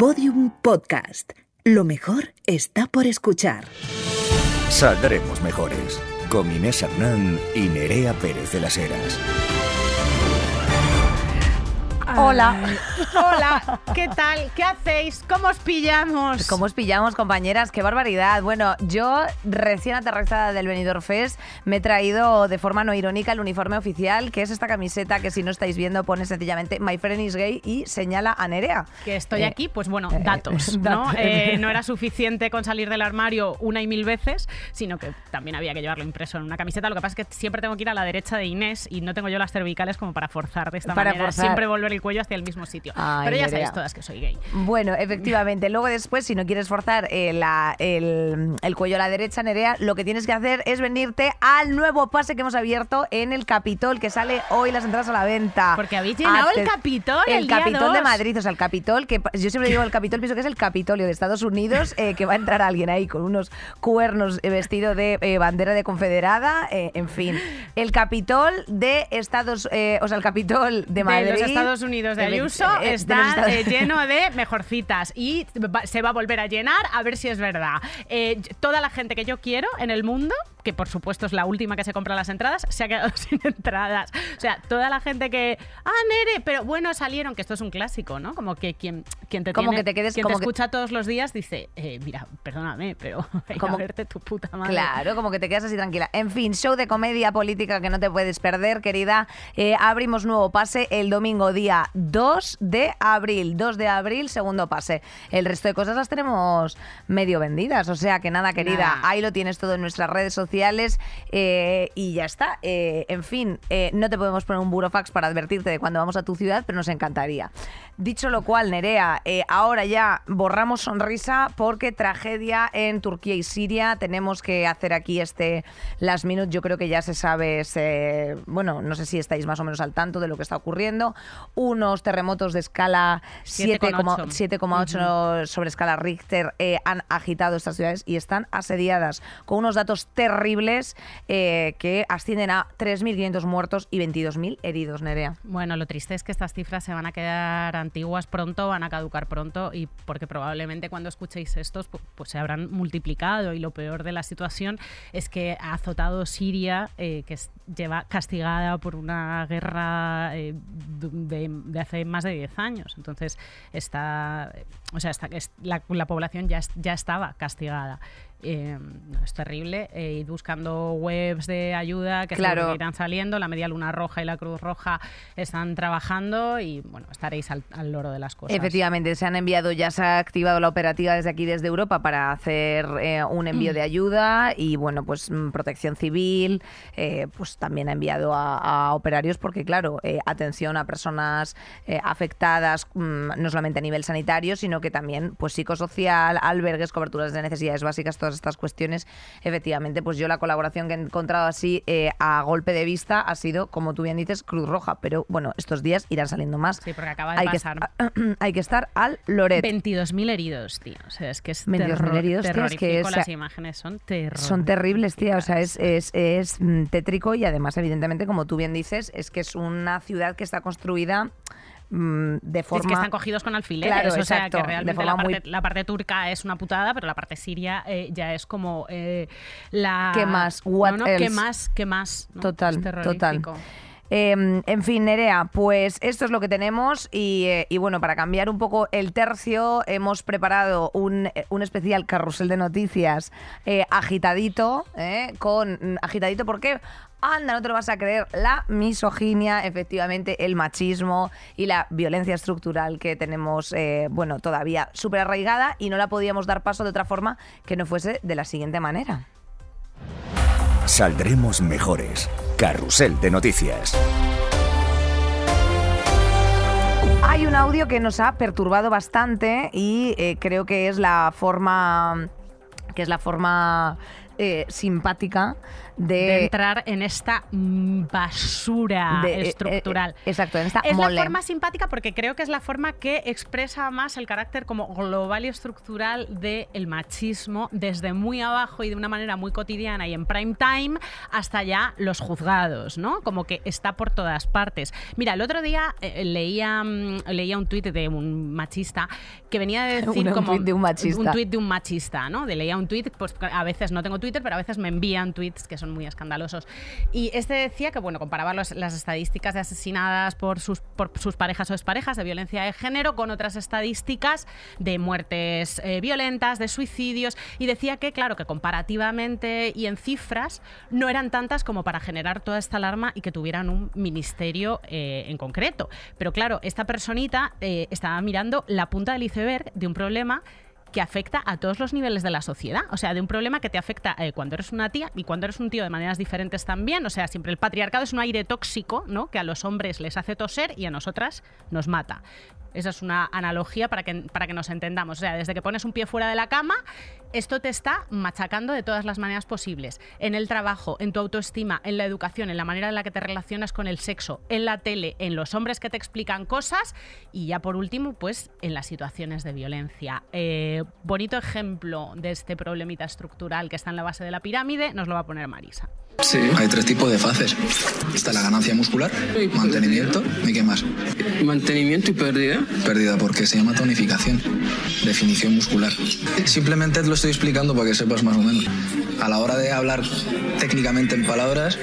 Podium Podcast. Lo mejor está por escuchar. Saldremos mejores. Con Inés Hernán y Nerea Pérez de las Heras. Hola. Hola, ¿qué tal? ¿Qué hacéis? ¿Cómo os pillamos? ¿Cómo os pillamos, compañeras? ¡Qué barbaridad! Bueno, yo, recién aterrizada del Benidorm Fest, me he traído de forma no irónica el uniforme oficial, que es esta camiseta que si no estáis viendo pone sencillamente My friend is gay y señala a Nerea. Que estoy Eh, aquí, pues bueno, eh, datos. Eh, no era suficiente con salir del armario una y mil veces, sino que también había que llevarlo impreso en una camiseta. Lo que pasa es que siempre tengo que ir a la derecha de Inés y no tengo yo las cervicales como para forzar de esta Para manera, forzar. siempre volver el cuello hacia el mismo sitio. Ay, Pero ya Nerea. sabéis todas que soy gay. Bueno, efectivamente. Luego después, si no quieres forzar eh, la- el, el cuello a la derecha, Nerea, lo que tienes que hacer es venirte al nuevo pase que hemos abierto en el Capitol, que sale hoy las entradas a la venta. Porque habéis llenado el Capitol el El día Capitol de 2. Madrid, o sea, el Capitol, que yo siempre digo el Capitol, pienso que es el Capitolio de Estados Unidos, eh, que va a entrar alguien ahí con unos cuernos eh, vestido de eh, bandera de confederada, en fin. El Capitol de Estados, o sea, el Capitol de Madrid. de los Estados Unidos de Efect- Ayuso eh, de está eh, lleno de mejorcitas y va- se va a volver a llenar a ver si es verdad. Eh, toda la gente que yo quiero en el mundo, que por supuesto es la última que se compra las entradas, se ha quedado sin entradas. O sea, toda la gente que, ah, Nere, pero bueno, salieron, que esto es un clásico, ¿no? Como que quien, quien te, Como tiene- que te quedes- quien como te que- escucha todos los días dice, eh, mira, perdóname, pero Como- a verte tu puta madre. Claro, como que te quedas así tranquila. En fin, show de comedia política que no te puedes perder, querida. Abrimos nuevo pase el domingo día 2 de abril. 2 de abril, segundo pase. El resto de cosas las tenemos medio vendidas. O sea que nada, querida, ahí lo tienes todo en nuestras redes sociales eh, y ya está. Eh, en fin, eh, no te podemos poner un burofax para advertirte de cuando vamos a tu ciudad, pero nos encantaría. Dicho lo cual, Nerea, ahora ya borramos sonrisa porque tragedia en Turquía y Siria. Tenemos que hacer aquí este last minute. Yo creo que ya se sabe, bueno, no sé si estáis más o menos al tanto de lo que está ocurriendo. Unos terremotos de escala 7,8 7,8. 7,8 sobre escala Richter eh, han agitado estas ciudades y están asediadas con unos datos terribles eh, que ascienden a 3.500 muertos y 22.000 heridos, Nerea. Bueno, lo triste es que estas cifras se van a quedar antiguas pronto, van a caducar pronto y porque probablemente cuando escuchéis estos pu- pues se habrán multiplicado y lo peor de la situación es que ha azotado Siria, eh, que lleva castigada por una guerra de, de hace más de 10 años. Entonces está, o sea, la, la población ya, ya estaba castigada. Eh, no, es terrible. Eh, id buscando webs de ayuda que Claro. que irán saliendo. La Media Luna Roja y la Cruz Roja están trabajando y bueno, estaréis al, al loro de las cosas. Efectivamente, se han enviado, ya se ha activado la operativa desde aquí, desde Europa, para hacer eh, un envío de ayuda y, bueno, pues mm, protección civil, eh, pues también ha enviado a, a operarios porque, claro, atención a personas afectadas, mm, no solamente a nivel sanitario, sino que también, pues psicosocial, albergues, coberturas de necesidades básicas, todas estas cuestiones. Efectivamente, pues yo la colaboración que he encontrado así eh, a golpe de vista ha sido, como tú bien dices, Cruz Roja, pero bueno, estos días irán saliendo más. Sí, porque acaba de hay pasar. Que, hay que estar al Loret. 22.000 heridos, tío. O sea, es que es 22.000 terror- heridos, tío, es que es- Las imágenes son terroríficas. Son terribles, tía. O sea, es, es, es mm, tétrico y además, evidentemente, como tú bien dices, es que es una ciudad que está construida mm, de Sí, forma... Es que están cogidos con alfileres, Claro, o sea exacto, que de realmente la muy- parte, la parte turca es una putada, pero la parte siria eh, ya es como eh, la... ¿Qué más? What no, no, ¿qué más? ¿Qué más? ¿no? Total, total. Eh, en fin, Nerea, pues esto es lo que tenemos y, eh, y bueno, para cambiar un poco el tercio, hemos preparado un, un especial carrusel de noticias eh, agitadito, con mm, agitadito, ¿por qué? Anda, no te lo vas a creer, la misoginia, efectivamente, el machismo y la violencia estructural que tenemos, eh, bueno, todavía súper arraigada y no la podíamos dar paso de otra forma que no fuese de la siguiente manera. Saldremos mejores. Carrusel de noticias. Hay un audio que nos ha perturbado bastante y eh, creo que es la forma que es la forma eh, simpática de, de entrar en esta basura de- eh, estructural. eh, exacto, en esta es mole. la forma simpática porque creo que es la forma que expresa más el carácter como global y estructural del machismo desde muy abajo y de una manera muy cotidiana y en prime time hasta ya los juzgados, ¿no? Como que está por todas partes. Mira, el otro día eh, leía, mm, leía un tuit de un machista que venía de decir Un- un como tuit de un machista. un tuit de un machista, ¿no? De leía un tuit, pues a veces no tengo Twitter, pero a veces me envían tweets que son muy escandalosos. Y este decía que, bueno, comparaba las estadísticas de asesinadas por sus, por sus parejas o exparejas de violencia de género con otras estadísticas de muertes eh, violentas, de suicidios, y decía que, claro, que comparativamente y en cifras no eran tantas como para generar toda esta alarma y que tuvieran un ministerio eh, en concreto. Pero claro, esta personita eh, estaba mirando la punta del iceberg de un problema que afecta a todos los niveles de la sociedad. O sea, de un problema que te afecta eh, cuando eres una tía y cuando eres un tío de maneras diferentes también. O sea, siempre el patriarcado es un aire tóxico, ¿no? Que a los hombres les hace toser y a nosotras nos mata. Esa es una analogía para que, para que nos entendamos. O sea, desde que pones un pie fuera de la cama, esto te está machacando de todas las maneras posibles. En el trabajo, en tu autoestima, en la educación, en la manera en la que te relacionas con el sexo, en la tele, en los hombres que te explican cosas y ya por último, pues en las situaciones de violencia. Eh, bonito ejemplo de este problemita estructural que está en la base de la pirámide nos lo va a poner Marisa. Sí. Hay tres tipos de fases. Está la ganancia muscular, mantenimiento y qué más. Mantenimiento y pérdida. Pérdida porque se llama tonificación. Definición muscular. Simplemente te lo estoy explicando para que sepas más o menos. A la hora de hablar técnicamente en palabras,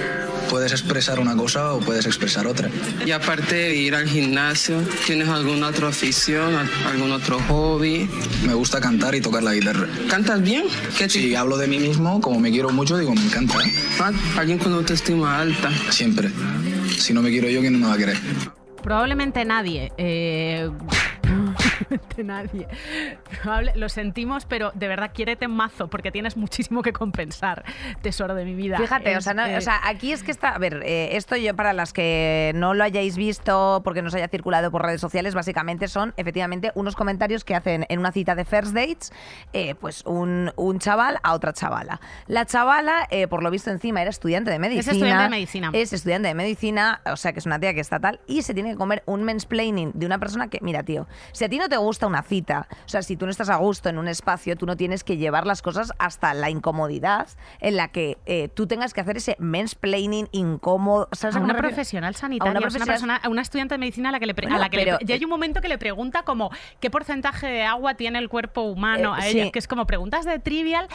puedes expresar una cosa o puedes expresar otra. Y aparte de ir al gimnasio, ¿tienes alguna otra afición, al- algún otro hobby? Me gusta cantar y tocar la guitarra. ¿Cantas bien? ¿Qué Si hablo de mí mismo, como me quiero mucho, digo, me encanta. ¿eh? Ah, alguien con autoestima alta. Siempre. Si no me quiero yo, ¿quién me va a querer? Probablemente nadie. eh, probablemente nadie. Probable- lo sentimos, pero de verdad quiérete mazo porque tienes muchísimo que compensar, tesoro de mi vida. Fíjate, o Es, sea, no- eh, o sea, aquí es que está. A ver, eh, esto yo para las que no lo hayáis visto porque nos haya circulado por redes sociales, básicamente son efectivamente unos comentarios que hacen en una cita de First Dates, eh, pues un, un chaval a otra chavala. La chavala, eh, por lo visto encima, era estudiante de medicina. estudiante de medicina. Es estudiante de medicina, o sea que es una tía que está tal, y se tiene que comer un mansplaining de una persona que, mira, tío, si a ti no te gusta una cita, o sea, si tú no estás a gusto en un espacio, tú no tienes que llevar las cosas hasta la incomodidad en la que eh, tú tengas que hacer ese mansplaining incómodo. ¿Sabes a una refiero? profesional sanitaria, A una es una profesional- persona, a una estudiante de medicina a la que le, pre- a Bueno, la que le pero- pre- ya hay un momento que le pregunta como qué porcentaje de agua tiene el cuerpo humano Eh, a ella, sí. que es como preguntas de trivial.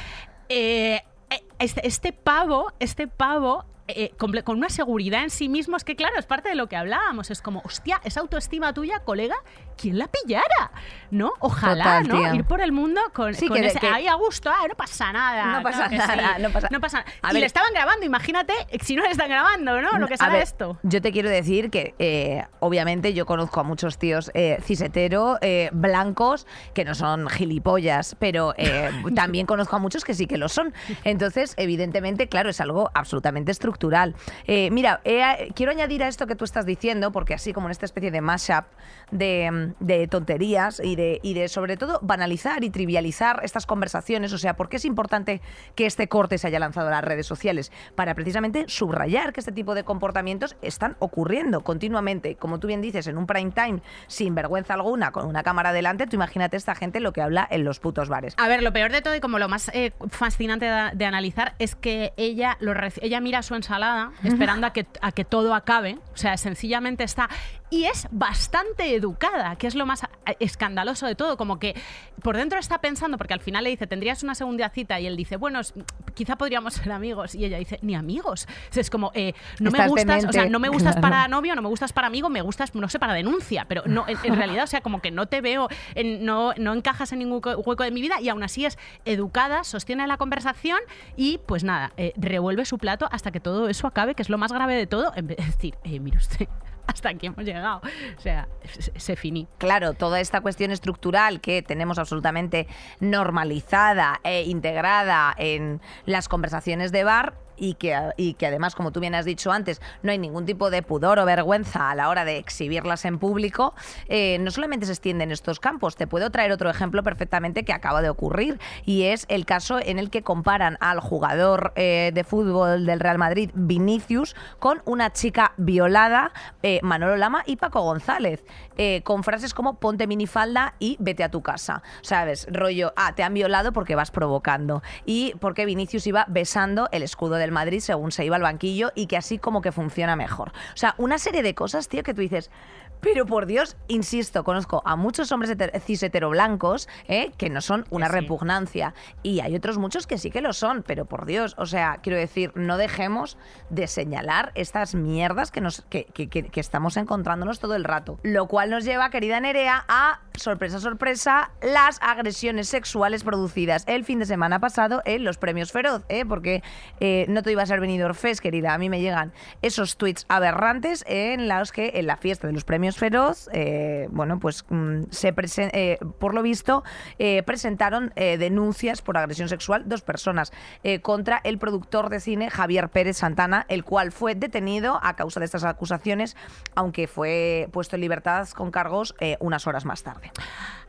Eh, eh, este, este pavo, este pavo. eh, comple- con una seguridad en sí mismo, es que claro, es parte de lo que hablábamos. Es como, hostia, esa autoestima tuya, colega, ¿quién la pillara? ¿No? Ojalá, Total, ¿no? Ir por el mundo con, Sí, con que de- ese, que- ahí a gusto, ah, no pasa nada. No pasa nada, sí, no pasa- nada. A y ver- le estaban grabando, imagínate si no le están grabando, ¿no? Lo que será esto. Yo te quiero decir que, eh, obviamente, yo conozco a muchos tíos eh, cisetero, eh, blancos, que no son gilipollas, pero eh, también conozco a muchos que sí que lo son. Entonces, evidentemente, claro, es algo absolutamente estructural. Eh, mira, quiero añadir a esto que tú estás diciendo, porque así como en esta especie de mashup de, de tonterías y de, y de, sobre todo, banalizar y trivializar estas conversaciones, o sea, ¿por qué es importante que este corte se haya lanzado a las redes sociales? Para precisamente subrayar que este tipo de comportamientos están ocurriendo continuamente. Como tú bien dices, en un prime time, sin vergüenza alguna, con una cámara delante, tú imagínate esta gente lo que habla en los putos bares. A ver, lo peor de todo y como lo más eh, fascinante de, de analizar es que ella, lo ella mira su ensalada esperando a que, a que todo acabe. O sea, sencillamente está... Y es bastante educada, que es lo más a- escandaloso de todo. Como que por dentro está pensando, porque al final le dice, tendrías una segunda cita, y él dice, bueno, quizá podríamos ser amigos. Y ella dice, ni amigos. Es como, eh, no me gustas, o sea, no me gustas Claro. para novio, no me gustas para amigo, me gustas, no sé, para denuncia. Pero no, en, en realidad, o sea, como que no te veo, en- no, no encajas en ningún co- hueco de mi vida y aún así es educada, sostiene la conversación y pues nada, eh, revuelve su plato hasta que todo eso acabe, que es lo más grave de todo, en vez de decir, eh, mire usted, hasta aquí hemos llegado. O sea, se, finí. Claro, toda esta cuestión estructural que tenemos absolutamente normalizada e integrada en las conversaciones de bar y que, y que además, como tú bien has dicho antes, no hay ningún tipo de pudor o vergüenza a la hora de exhibirlas en público, eh, no solamente se extienden estos campos, te puedo traer otro ejemplo perfectamente que acaba de ocurrir y es el caso en el que comparan al jugador eh, de fútbol del Real Madrid, Vinicius, con una chica violada, eh, Manolo Lama y Paco González, eh, con frases como ponte minifalda y vete a tu casa. ¿Sabes? Rollo, ah, te han violado porque vas provocando. Y porque Vinicius iba besando el escudo del Madrid según se iba al banquillo y que así como que funciona mejor. O sea, una serie de cosas, tío, que tú dices, pero por Dios, insisto, conozco a muchos hombres cis heteroblancos eh, que no son una sí. repugnancia. Y hay otros muchos que sí que lo son, pero por Dios, o sea, quiero decir, no dejemos de señalar estas mierdas que, nos, que, que- que- que estamos encontrándonos todo el rato. Lo cual nos lleva, querida Nerea, a, sorpresa, sorpresa, las agresiones sexuales producidas el fin de semana pasado en los premios Feroz, ¿eh? porque eh, no te iba a ser venido Orfés, querida, a mí me llegan esos tweets aberrantes en los que en la fiesta de los premios Feroz, eh, bueno, pues mm, se eh, por lo visto presentaron denuncias por agresión sexual dos personas contra el productor de cine Javier Pérez Santana, el cual fue detenido a causa de estas acusaciones, aunque fue puesto en libertad con cargos unas horas más tarde.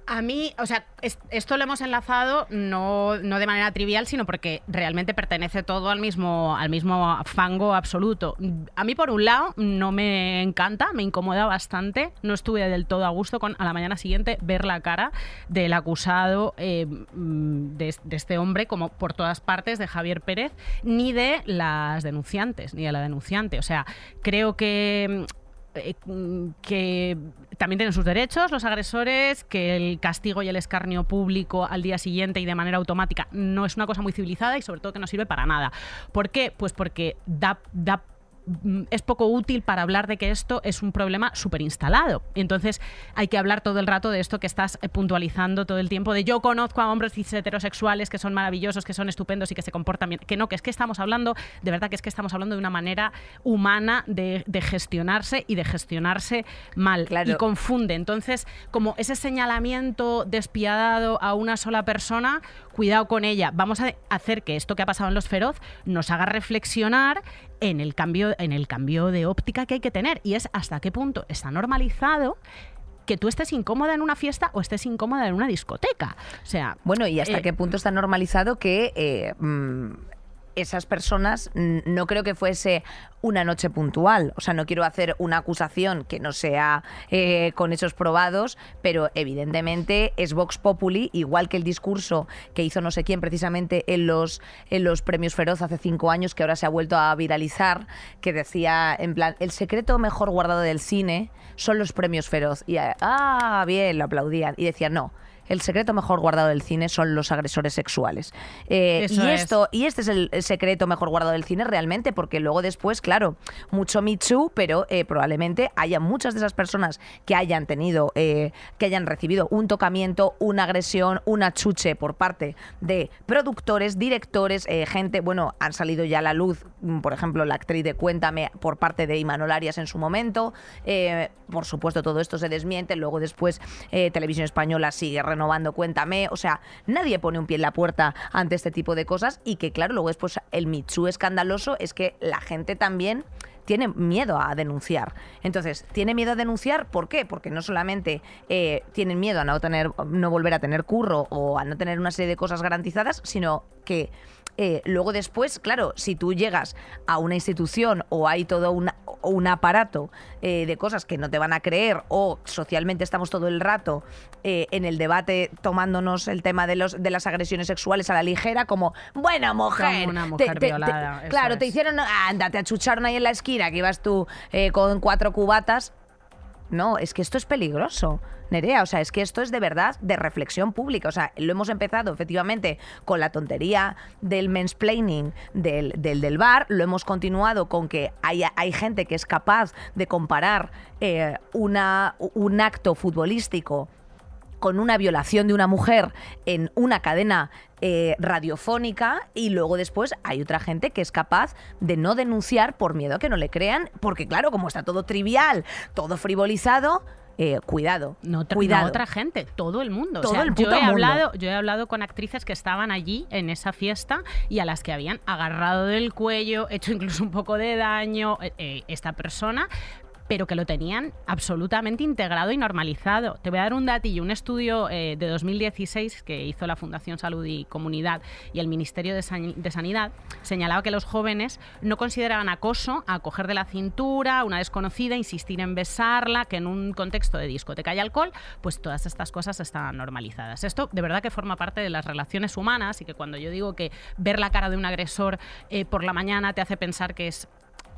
A mí, o sea, es- esto lo hemos enlazado no, no de manera trivial, sino porque realmente pertenece todo al mismo, al mismo fango absoluto. A mí, por un lado, no me encanta, me incomoda bastante. No estuve del todo a gusto con a la mañana siguiente ver la cara del acusado eh, mm, de, de este hombre, como por todas partes, de Javier Pérez, ni de las denunciantes, ni de la denunciante. O sea, creo que eh, que también tienen sus derechos los agresores, que el castigo y el escarnio público al día siguiente y de manera automática no es una cosa muy civilizada y sobre todo que no sirve para nada. ¿Por qué? Pues porque da, es poco útil para hablar de que esto es un problema súper instalado. Entonces hay que hablar todo el rato de esto que estás eh, puntualizando todo el tiempo, de yo conozco a hombres heterosexuales que son maravillosos, que son estupendos y que se comportan bien. Que no, que es que estamos hablando, de verdad que es que estamos hablando de una manera humana de, de gestionarse y de gestionarse mal. Claro. Y confunde. Entonces, como ese señalamiento despiadado a una sola persona, cuidado con ella. Vamos a hacer que esto que ha pasado en Los Feroz nos haga reflexionar en el cambio, en el cambio de óptica que hay que tener. Y es hasta qué punto está normalizado que tú estés incómoda en una fiesta o estés incómoda en una discoteca. O sea, Bueno, y hasta eh, qué punto está normalizado que eh, mm, esas personas no creo que fuese una noche puntual. O sea, no quiero hacer una acusación que no sea eh, con hechos probados, pero evidentemente es Vox Populi, igual que el discurso que hizo no sé quién precisamente en los, en los premios Feroz hace cinco años, que ahora se ha vuelto a viralizar, que decía en plan, el secreto mejor guardado del cine son los premios Feroz. Y ah, bien, lo aplaudían. Y decían, no. El secreto mejor guardado del cine son los agresores sexuales. Eh, y es. esto, y este es el secreto mejor guardado del cine realmente, porque luego después, claro, mucho Me Too, pero eh, probablemente haya muchas de esas personas que hayan tenido, eh, que hayan recibido un tocamiento, una agresión, una chuche por parte de productores, directores, eh, gente, bueno, han salido ya a la luz, mm, por ejemplo, la actriz de Cuéntame por parte de Imanol Arias en su momento. por supuesto, todo esto se desmiente, luego después Televisión Española sigue renovando Cuéntame, o sea, nadie pone un pie en la puerta ante este tipo de cosas y que claro, luego después el Michu escandaloso es que la gente también tiene miedo a denunciar. Entonces, tiene miedo a denunciar, ¿por qué? Porque no solamente eh, tienen miedo a no tener, no volver a tener curro o a no tener una serie de cosas garantizadas, sino que eh, luego después, claro, si tú llegas a una institución o hay todo una- un aparato eh, de cosas que no te van a creer o socialmente estamos todo el rato eh, en el debate tomándonos el tema de, los, de las agresiones sexuales a la ligera como, bueno, mujer, Como una mujer te- te- violada, claro, te hicieron, anda, te achucharon ahí en la esquina que ibas tú eh, con cuatro cubatas. No, es que esto es peligroso, Nerea. O sea, es que esto es de verdad de reflexión pública. O sea, lo hemos empezado efectivamente con la tontería del mansplaining del, del, del bar. Lo hemos continuado con que hay, hay gente que es capaz de comparar eh, una, un acto futbolístico con una violación de una mujer en una cadena eh, radiofónica y luego después hay otra gente que es capaz de no denunciar por miedo a que no le crean, porque claro, como está todo trivial, todo frivolizado, eh, cuidado. No, cuidado. no otra gente, todo el mundo. Todo o sea, el yo he mundo. hablado, yo he hablado con actrices que estaban allí en esa fiesta y a las que habían agarrado del cuello, hecho incluso un poco de daño eh, esta persona pero que lo tenían absolutamente integrado y normalizado. Te voy a dar un datillo, un estudio eh, de 2016 que hizo la Fundación Salud y Comunidad y el Ministerio de, San- de Sanidad señalaba que los jóvenes no consideraban acoso a coger de la cintura a una desconocida, insistir en besarla, que en un contexto de discoteca y alcohol, pues todas estas cosas estaban normalizadas. Esto de verdad que forma parte de las relaciones humanas y que cuando yo digo que ver la cara de un agresor eh, por la mañana te hace pensar que es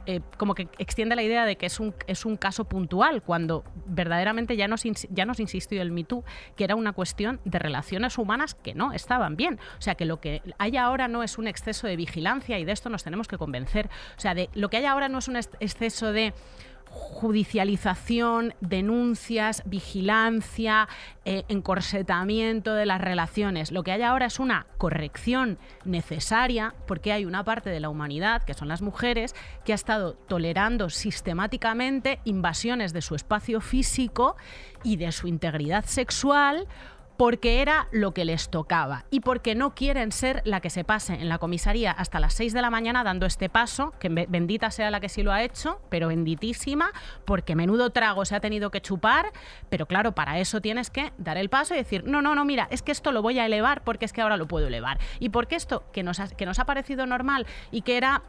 eh, como que extiende la idea de que es un, es un caso puntual, cuando verdaderamente ya nos, ya nos insistió el Me Too, que era una cuestión de relaciones humanas que no estaban bien. O sea, que lo que hay ahora no es un exceso de vigilancia y de esto nos tenemos que convencer. O sea, de, lo que hay ahora no es un ex- exceso de judicialización, denuncias, vigilancia, eh, encorsetamiento de las relaciones. Lo que hay ahora es una corrección necesaria porque hay una parte de la humanidad, que son las mujeres, que ha estado tolerando sistemáticamente invasiones de su espacio físico y de su integridad sexual porque era lo que les tocaba y porque no quieren ser la que se pase en la comisaría hasta las 6 de la mañana dando este paso, que be- bendita sea la que sí lo ha hecho, pero benditísima, porque menudo trago se ha tenido que chupar, pero claro, para eso tienes que dar el paso y decir, no, no, no, mira, es que esto lo voy a elevar porque es que ahora lo puedo elevar. Y porque esto que nos que nos ha parecido normal y que era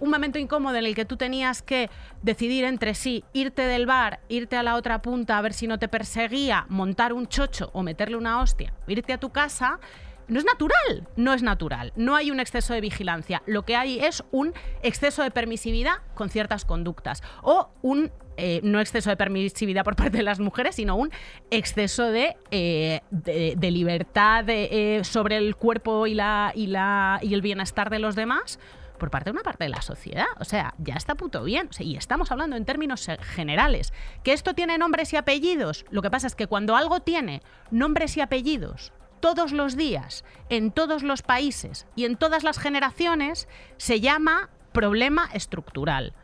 un momento incómodo en el que tú tenías que decidir entre sí, irte del bar, irte a la otra punta a ver si no te perseguía, montar un chocho o meterle una hostia, irte a tu casa, no es natural, no es natural. No hay un exceso de vigilancia. Lo que hay es un exceso de permisividad con ciertas conductas o un eh, no exceso de permisividad por parte de las mujeres, sino un exceso de, eh, de, libertad eh, sobre el cuerpo y, la, y, la, y el bienestar de los demás por parte de una parte de la sociedad. O sea, ya está puto bien. Y estamos hablando en términos eh, generales. ¿Que esto tiene nombres y apellidos? Lo que pasa es que cuando algo tiene nombres y apellidos todos los días, en todos los países y en todas las generaciones, se llama problema estructural.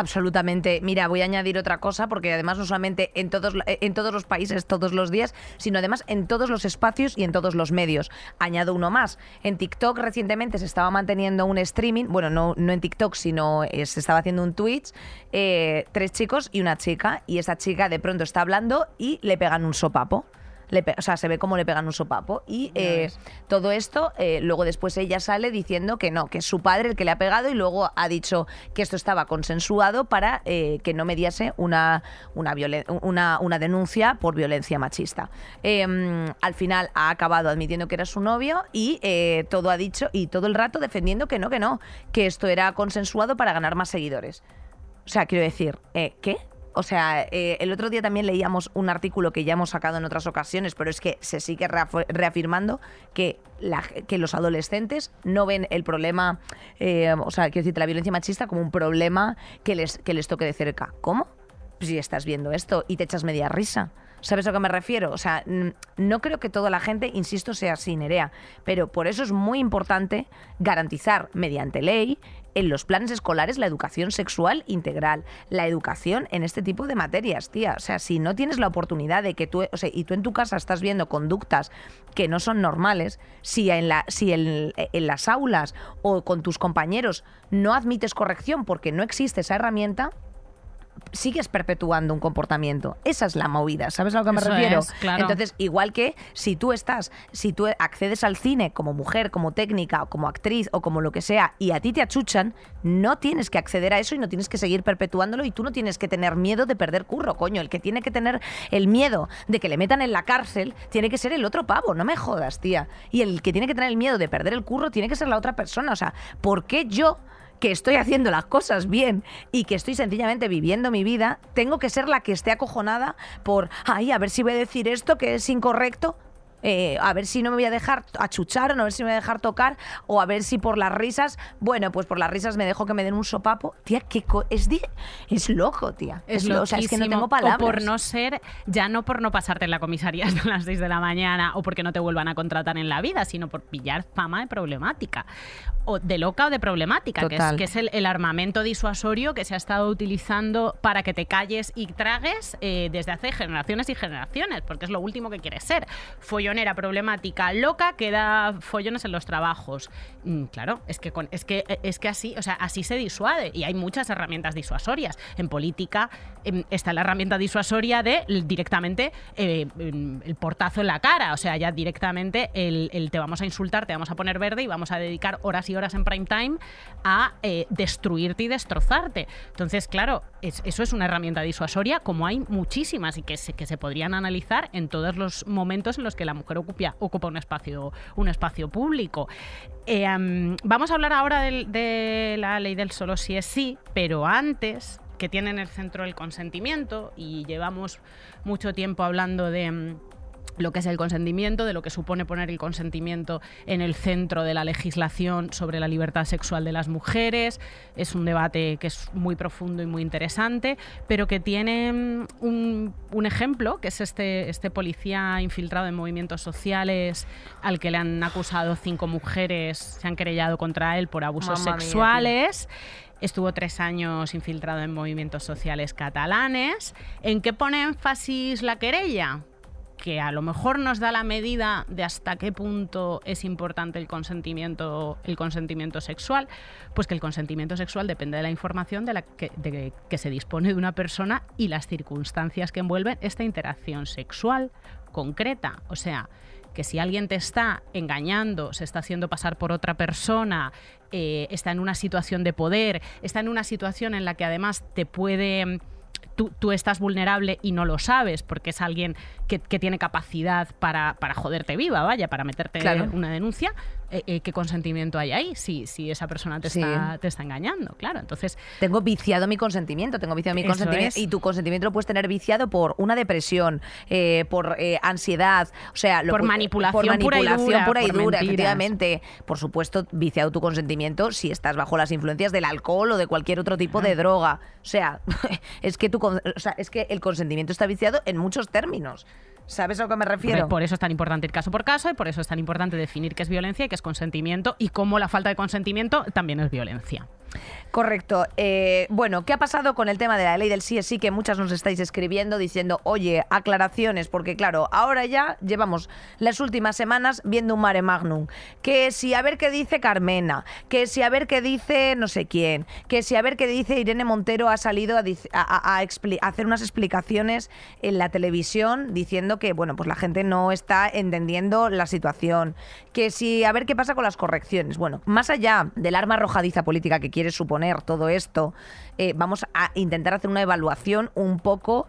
Absolutamente. Mira, voy a añadir otra cosa porque además no solamente en todos, en todos los países todos los días, sino además en todos los espacios y en todos los medios. Añado uno más. En TikTok recientemente se estaba manteniendo un streaming, bueno, no, no en TikTok, sino eh, se estaba haciendo un Twitch, eh, tres chicos y una chica, y esa chica de pronto está hablando y le pegan un sopapo. Le o sea, se ve cómo le pegan un sopapo. Y eh, todo esto, eh, luego después ella sale diciendo que no, que es su padre el que le ha pegado y luego ha dicho que esto estaba consensuado para eh, que no mediase una, una, una, una denuncia por violencia machista. Eh, al final ha acabado admitiendo que era su novio y todo ha dicho, y todo el rato defendiendo que no, que no, que esto era consensuado para ganar más seguidores. O sea, quiero decir, eh, ¿qué? O sea, eh, el otro día también leíamos un artículo que ya hemos sacado en otras ocasiones, pero es que se sigue reaf- reafirmando que, que los adolescentes no ven el problema, eh, o sea, quiero decir, la violencia machista como un problema que les, que les toque de cerca. ¿Cómo? Si estás viendo esto y te echas media risa. ¿Sabes a qué me refiero? O sea, no creo que toda la gente, insisto, sea así, Nerea, pero por eso es muy importante garantizar mediante ley en los planes escolares la educación sexual integral, la educación en este tipo de materias, tía. O sea, si no tienes la oportunidad de que tú, o sea, y tú en tu casa estás viendo conductas que no son normales, si en, la, si en, en las aulas o con tus compañeros no admites corrección porque no existe esa herramienta, sigues perpetuando un comportamiento. Esa es la movida, ¿sabes a lo que me Eso refiero? es, claro. Entonces, igual que si tú estás, si tú accedes al cine como mujer, como técnica, o como actriz o como lo que sea, y a ti te achuchan, no tienes que acceder a eso y no tienes que seguir perpetuándolo y tú no tienes que tener miedo de perder curro, coño. El que tiene que tener el miedo de que le metan en la cárcel tiene que ser el otro pavo, no me jodas, tía. Y el que tiene que tener el miedo de perder el curro tiene que ser la otra persona. O sea, ¿por qué yo que estoy haciendo las cosas bien y que estoy sencillamente viviendo mi vida, tengo que ser la que esté acojonada por, ay, a ver si voy a decir esto que es incorrecto. Eh, a ver si no me voy a dejar achuchar o no a ver si me voy a dejar tocar o a ver si por las risas, bueno, pues por las risas me dejo que me den un sopapo. Tía, ¿qué es, es loco, tía. Es, lo, o sea, es que no tengo palabras. O por no ser, ya no por no pasarte en la comisaría hasta las 6 de la mañana o porque no te vuelvan a contratar en la vida, sino por pillar fama de problemática. O de loca o de problemática, que es, que es el, armamento disuasorio que se ha estado utilizando para que te calles y tragues eh, desde hace generaciones y generaciones, porque es lo último que quieres ser. Follonera, problemática, loca, que da follones en los trabajos. Mm, claro, es que, es, que, es que así, o sea, así se disuade y hay muchas herramientas disuasorias. En política em, está la herramienta disuasoria de directamente eh, em, el portazo en la cara, o sea, ya directamente el, te vamos a insultar, te vamos a poner verde y vamos a dedicar horas y horas en prime time a eh, destruirte y destrozarte. Entonces, claro, eso es una herramienta disuasoria como hay muchísimas y que se, que se podrían analizar en todos los momentos en los que la mujer ocupa, ocupa un, espacio, un espacio público. Eh, vamos a hablar ahora de, la ley del solo si es sí, pero antes que tiene en el centro el consentimiento y llevamos mucho tiempo hablando de lo que es el consentimiento, de lo que supone poner el consentimiento en el centro de la legislación sobre la libertad sexual de las mujeres. Es un debate que es muy profundo y muy interesante, pero que tiene mm, un, ejemplo, que es este, este policía infiltrado en movimientos sociales al que le han acusado cinco mujeres, se han querellado contra él por abusos sexuales. Estuvo tres años infiltrado en movimientos sociales catalanes. ¿En qué pone énfasis la querella? Que a lo mejor nos da la medida de hasta qué punto es importante el consentimiento, el consentimiento sexual, pues que el consentimiento sexual depende de la información de la que, se dispone de una persona y las circunstancias que envuelven esta interacción sexual concreta. O sea, que si alguien te está engañando, se está haciendo pasar por otra persona, eh, está en una situación de poder, está en una situación en la que además te puede tú, estás vulnerable y no lo sabes porque es alguien que, tiene capacidad para, para, joderte viva, vaya, para meterte una denuncia, eh, eh, ¿qué consentimiento hay ahí si, si esa persona te, está, te está engañando? Claro, entonces... Tengo viciado mi consentimiento, tengo viciado mi consentimiento y tu consentimiento lo puedes tener viciado por una depresión, eh, por ansiedad, o sea... por, manipulación pura y dura, efectivamente. Por supuesto, viciado tu consentimiento si estás bajo las influencias del alcohol o de cualquier otro tipo de droga. O sea, es que tu o sea, es que el consentimiento está viciado en muchos términos. ¿Sabes a lo que me refiero? Por eso es tan importante ir caso por caso y por eso es tan importante definir qué es violencia y qué es consentimiento y cómo la falta de consentimiento también es violencia. Correcto. Eh, bueno, ¿qué ha pasado con el tema de la ley del sí sí? Que muchas nos estáis escribiendo diciendo, oye, aclaraciones, porque claro, ahora ya llevamos las últimas semanas viendo un mare magnum. Que si a ver qué dice Carmena, que si a ver qué dice no sé quién, que si a ver qué dice Irene Montero ha salido a, a hacer unas explicaciones en la televisión diciendo que, bueno, pues la gente no está entendiendo la situación. Que si a ver qué pasa con las correcciones. Bueno, más allá del arma arrojadiza política que quiere quiere suponer todo esto, eh, vamos a intentar hacer una evaluación un poco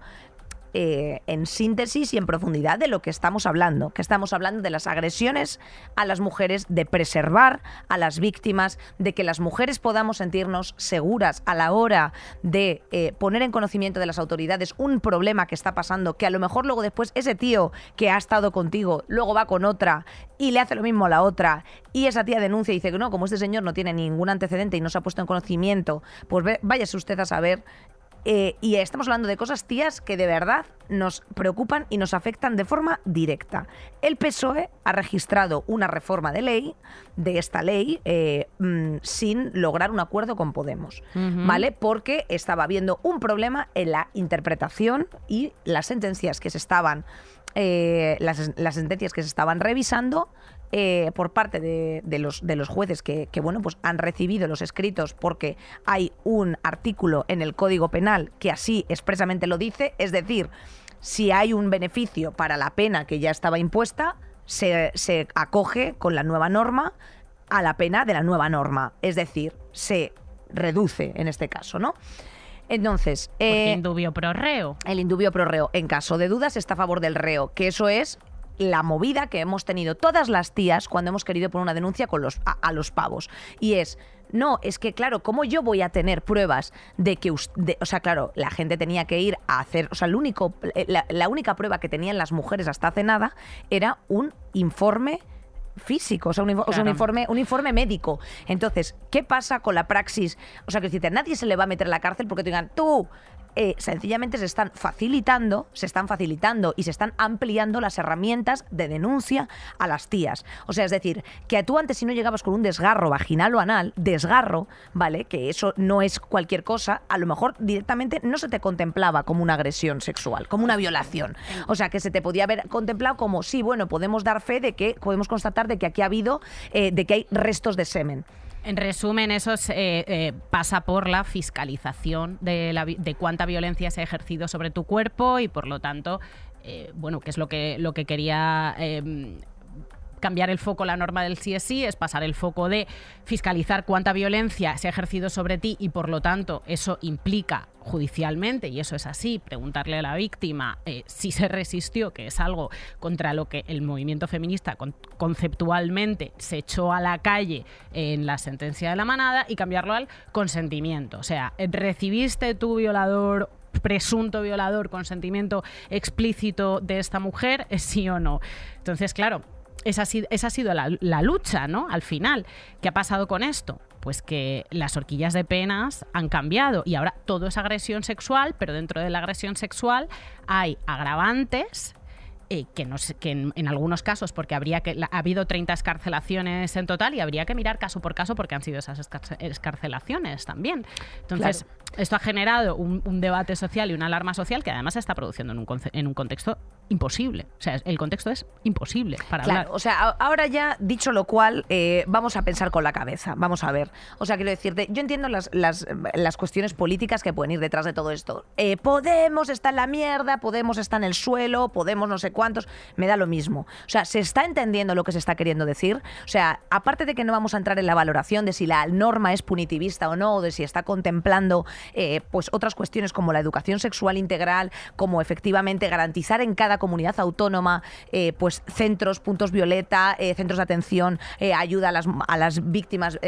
eh, en síntesis y en profundidad de lo que estamos hablando, que estamos hablando de las agresiones a las mujeres, de preservar a las víctimas, de que las mujeres podamos sentirnos seguras a la hora de eh, poner en conocimiento de las autoridades un problema que está pasando, que a lo mejor luego después ese tío que ha estado contigo luego va con otra y le hace lo mismo a la otra y esa tía denuncia y dice que no, como este señor no tiene ningún antecedente y no se ha puesto en conocimiento, pues váyase usted a saber eh, y estamos hablando de cosas, tías, que de verdad nos preocupan y nos afectan de forma directa. El PSOE ha registrado una reforma de ley, de esta ley, eh, mm, sin lograr un acuerdo con Podemos, ¿vale? Porque estaba habiendo un problema en la interpretación y las sentencias que se estaban, eh, las sentencias que se estaban revisando eh, por parte de, los, de los jueces que, bueno, pues han recibido los escritos porque hay un artículo en el Código Penal que así expresamente lo dice, es decir, si hay un beneficio para la pena que ya estaba impuesta, se, acoge con la nueva norma a la pena de la nueva norma, es decir, se reduce en este caso, ¿no? Entonces, eh, indubio pro reo. El indubio pro reo. En caso de dudas, está a favor del reo, que eso es la movida que hemos tenido todas las tías cuando hemos querido poner una denuncia con los, a, los pavos. Y es, no, es que claro, ¿cómo yo voy a tener pruebas de que usted, o sea, claro, la gente tenía que ir a hacer, o sea, el único, la, única prueba que tenían las mujeres hasta hace nada era un informe físico, o sea, un, info- o sea, un informe, un informe médico. Entonces, ¿qué pasa con la praxis? O sea, que decirte, nadie se le va a meter en la cárcel porque te digan, tú, eh, sencillamente se están facilitando, se están facilitando y se están ampliando las herramientas de denuncia a las tías. O sea, es decir, que tú antes si no llegabas con un desgarro vaginal o anal, desgarro, ¿vale? Que eso no es cualquier cosa, a lo mejor directamente no se te contemplaba como una agresión sexual, como una violación. O sea, que se te podía haber contemplado como, sí, bueno, podemos dar fe de que, podemos constatar de que aquí ha habido, eh, de que hay restos de semen. En resumen, eso es, eh, eh, pasa por la fiscalización de, la de cuánta violencia se ha ejercido sobre tu cuerpo y, por lo tanto, eh, bueno, que es lo que, lo que quería eh, cambiar el foco, la norma del CSI, es pasar el foco de fiscalizar cuánta violencia se ha ejercido sobre ti y, por lo tanto, eso implica judicialmente, y eso es así, preguntarle a la víctima eh, si se resistió, que es algo contra lo que el movimiento feminista con- conceptualmente se echó a la calle en la sentencia de la manada, y cambiarlo al consentimiento. O sea, ¿recibiste tu violador presunto violador consentimiento explícito de esta mujer, sí o no. Entonces, claro, esa ha sido, la, la lucha, ¿no? Al final, ¿qué ha pasado con esto? Pues que las horquillas de penas han cambiado y ahora todo es agresión sexual, pero dentro de la agresión sexual hay agravantes eh, que, no sé- que en, en algunos casos, porque habría que, la- ha habido 30 escarcelaciones en total y habría que mirar caso por caso porque han sido esas escarce- escarcelaciones también. Entonces, esto ha generado un, un debate social y una alarma social que además se está produciendo en un, en un contexto imposible. O sea, el contexto es imposible para Claro, hablar. o sea, ahora ya, dicho lo cual, eh, vamos a pensar con la cabeza, vamos a ver. O sea, quiero decirte, yo entiendo las, las, las cuestiones políticas que pueden ir detrás de todo esto. Eh, Podemos está en la mierda, Podemos está en el suelo, Podemos no sé cuántos, me da lo mismo. O sea, ¿se está entendiendo lo que se está queriendo decir? O sea, aparte de que no vamos a entrar en la valoración de si la norma es punitivista o no, o de si está contemplando eh, pues otras cuestiones como la educación sexual integral, como efectivamente garantizar en cada comunidad autónoma eh, pues centros, puntos violeta, eh, centros de atención, ayuda a las, a las víctimas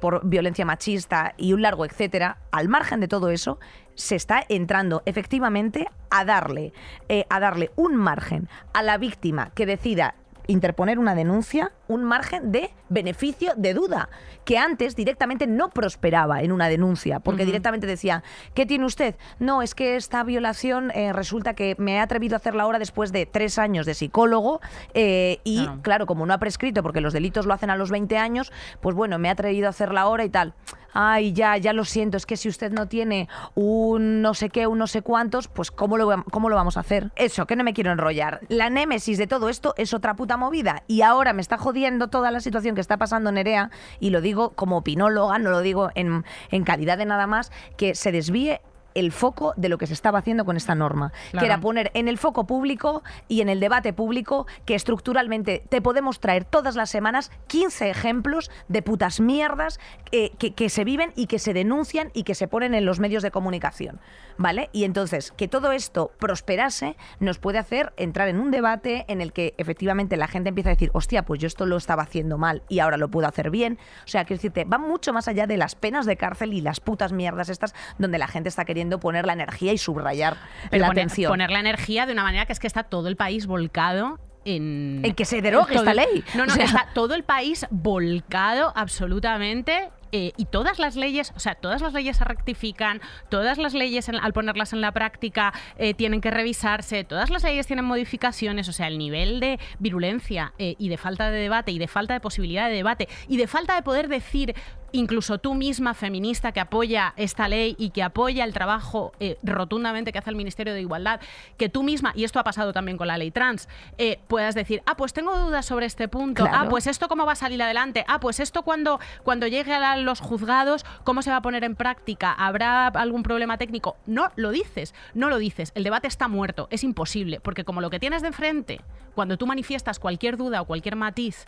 por violencia machista y un largo etcétera, al margen de todo eso, se está entrando efectivamente a darle, eh, a darle un margen a la víctima que decida interponer una denuncia, un margen de beneficio de duda, que antes directamente no prosperaba en una denuncia, porque directamente decía, ¿qué tiene usted? No, es que esta violación eh, resulta que me he atrevido a hacerla ahora después de tres años de psicólogo eh, y, Claro. claro, como no ha prescrito, porque los delitos lo hacen a los 20 años, pues bueno, me he atrevido a hacerla ahora y tal. Ay, ya, ya lo siento, es que si usted no tiene un no sé qué, un no sé cuántos, pues ¿cómo lo, cómo lo vamos a hacer? Eso, que no me quiero enrollar. La némesis de todo esto es otra puta movida y ahora me está jodiendo toda la situación que está pasando Nerea y lo digo como opinóloga, no lo digo en, en calidad de nada más, que se desvíe el foco de lo que se estaba haciendo con esta norma, que era poner en el foco público y en el debate público que estructuralmente te podemos traer todas las semanas 15 ejemplos de putas mierdas eh, que, que se viven y que se denuncian y que se ponen en los medios de comunicación. ¿Vale? Y entonces, que todo esto prosperase nos puede hacer entrar en un debate en el que efectivamente la gente empieza a decir, hostia, pues yo esto lo estaba haciendo mal y ahora lo puedo hacer bien. O sea, quiero decirte, va mucho más allá de las penas de cárcel y las putas mierdas estas donde la gente está queriendo poner la energía y subrayar Pero la poner, atención. poner la energía de una manera que es que está todo el país volcado en... En que se derogue todo esta ley. No, no, O sea- está todo el país volcado absolutamente eh, y todas las leyes, o sea, todas las leyes se rectifican, todas las leyes en- al ponerlas en la práctica eh, tienen que revisarse, todas las leyes tienen modificaciones, o sea, el nivel de virulencia eh, y de falta de debate y de falta de posibilidad de debate y de falta de poder decir incluso tú misma, feminista, que apoya esta ley y que apoya el trabajo eh, rotundamente que hace el Ministerio de Igualdad, que tú misma, y esto ha pasado también con la ley trans, eh, puedas decir, ah, pues tengo dudas sobre este punto, Claro. ah, pues esto cómo va a salir adelante, ah, pues esto cuando, cuando llegue a los juzgados, ¿cómo se va a poner en práctica? ¿Habrá algún problema técnico? No lo dices, no lo dices, el debate está muerto, es imposible, porque como lo que tienes de enfrente, cuando tú manifiestas cualquier duda o cualquier matiz,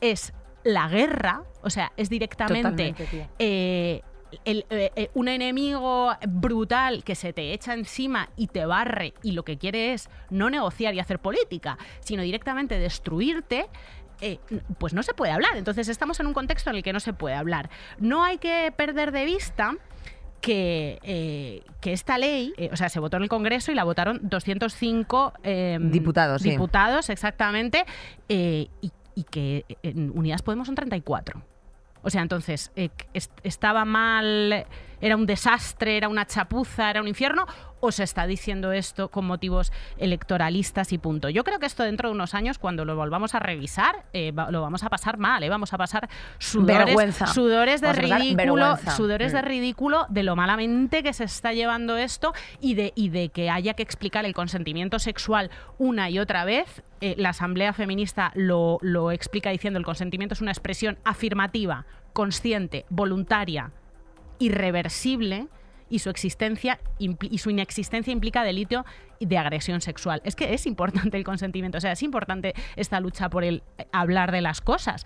es la guerra, o sea, es directamente eh, el- eh, eh, un enemigo brutal que se te echa encima y te barre y lo que quiere es no negociar y hacer política, sino directamente destruirte. eh, pues no se puede hablar. Entonces estamos en un contexto en el que no se puede hablar. No hay que perder de vista que, eh, que esta ley, eh, o sea, se votó en el Congreso y la votaron 205 eh, Diputados, sí. diputados exactamente, y, y que en Unidas Podemos son 34. O sea, entonces, eh, est- ¿estaba mal, era un desastre, era una chapuza, era un infierno? ¿O se está diciendo esto con motivos electoralistas y punto? Yo creo que esto dentro de unos años, cuando lo volvamos a revisar, eh, va- lo vamos a pasar mal, ¿eh? vamos a pasar sudores, Vergüenza. sudores de ridículo, vergüenza. sudores de ridículo de lo malamente que se está llevando esto y de, y de que haya que explicar el consentimiento sexual una y otra vez. Eh, la Asamblea Feminista lo, lo explica diciendo el consentimiento es una expresión afirmativa, consciente, voluntaria, irreversible y su existencia y su inexistencia implica delito de agresión sexual. Es que es importante el consentimiento, o sea, es importante esta lucha por el eh, hablar de las cosas.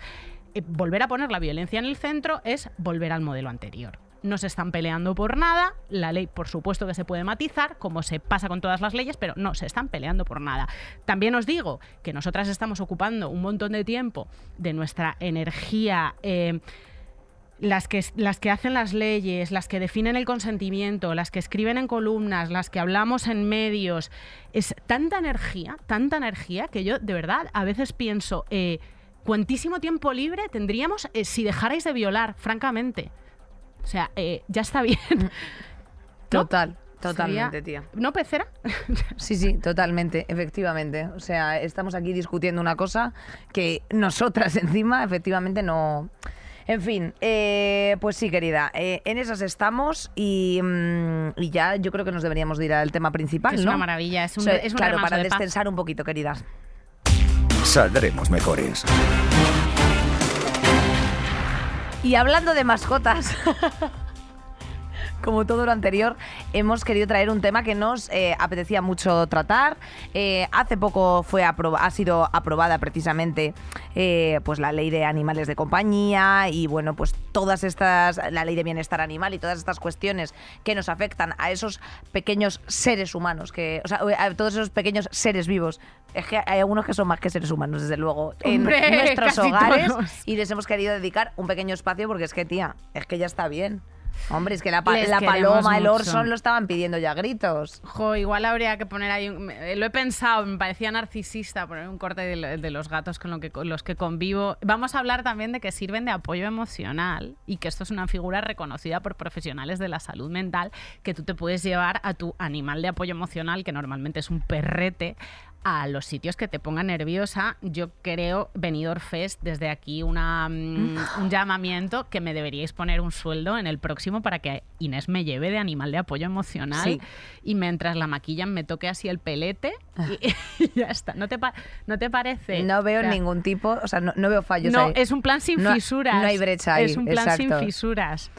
Eh, volver a poner la violencia en el centro es volver al modelo anterior. No se están peleando por nada, la ley por supuesto que se puede matizar, como se pasa con todas las leyes, pero no se están peleando por nada. También os digo que nosotras estamos ocupando un montón de tiempo de nuestra energía eh, las que, las que hacen las leyes, las que definen el consentimiento, las que escriben en columnas, las que hablamos en medios, es tanta energía, tanta energía que yo de verdad a veces pienso, eh, ¿cuantísimo tiempo libre tendríamos eh, si dejarais de violar, francamente? O sea, eh, ya está bien. ¿No? Total, totalmente, tía. ¿No, pecera? Sí, sí, totalmente, efectivamente. O sea, estamos aquí discutiendo una cosa que nosotras encima, efectivamente, no... En fin, eh, pues sí, querida, eh, en esas estamos y, mm, y ya yo creo que nos deberíamos de ir al tema principal, es ¿no? una maravilla, es un, O sea, es un claro, para de paz. descensar un poquito, queridas. Saldremos mejores. Y hablando de mascotas, como todo lo anterior, hemos querido traer un tema que nos eh, apetecía mucho tratar. Eh, hace poco fue ha sido aprobada precisamente eh, pues la ley de animales de compañía y bueno, pues todas estas, la ley de bienestar animal y todas estas cuestiones que nos afectan a esos pequeños seres humanos, que, o sea, a todos esos pequeños seres vivos. Es que hay algunos que son más que seres humanos, desde luego, Hombre, en nuestros hogares todos. y les hemos querido dedicar un pequeño espacio porque es que, tía, es que ya está bien. Hombre, es que la, pa- la paloma, el mucho. Orson lo estaban pidiendo ya a gritos. Jo, igual habría que poner ahí. un- me- Lo he pensado, me parecía narcisista poner un corte de, lo- de los gatos con, lo que, con los que convivo. Vamos a hablar también de que sirven de apoyo emocional y que esto es una figura reconocida por profesionales de la salud mental que tú te puedes llevar a tu animal de apoyo emocional, que normalmente es un perrete, a los sitios que te pongan nerviosa. Yo creo, Benidorm Fest, desde aquí una, mm, un llamamiento que me deberíais poner un sueldo en el próximo para que Inés me lleve de animal de apoyo emocional Sí. y mientras la maquillan me toque así el pelete y, y ya está. ¿No te, ¿no te parece? No veo O sea, ningún tipo, o sea, no, no veo fallos No, ahí. es un plan sin No- fisuras. no hay brecha ahí, Es un plan sin fisuras.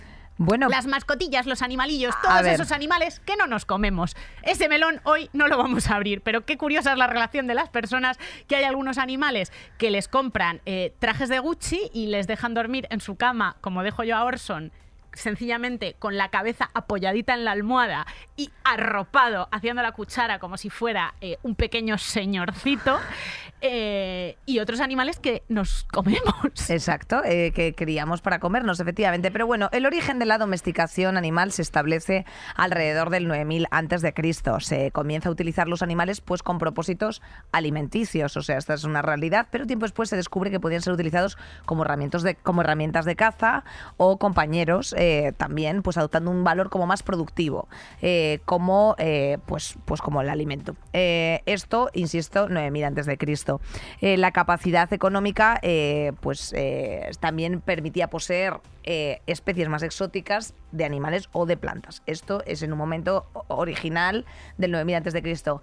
Bueno, Las mascotillas, los animalillos, todos ver. esos animales que no nos comemos. Ese melón hoy no lo vamos a abrir, pero qué curiosa es la relación de las personas que hay algunos animales que les compran eh, trajes de Gucci y les dejan dormir en su cama, como dejo yo a Orson, sencillamente con la cabeza apoyadita en la almohada y arropado, haciendo la cuchara como si fuera eh, un pequeño señorcito, eh, y otros animales que nos comemos. Exacto, eh, que criamos para comernos, efectivamente. Pero bueno, el origen de la domesticación animal se establece alrededor del 9000 antes de Cristo. Se comienza a utilizar los animales pues con propósitos alimenticios, o sea, esta es una realidad, pero tiempo después se descubre que podían ser utilizados como herramientas de, como herramientas de caza o compañeros eh, también, pues adoptando un valor como más productivo, eh, como eh, pues, pues como el alimento. Esto, insisto, 9000 antes de Cristo. La capacidad económica, pues también permitía poseer especies más exóticas de animales o de plantas. Esto es en un momento original del 9000 antes de Cristo.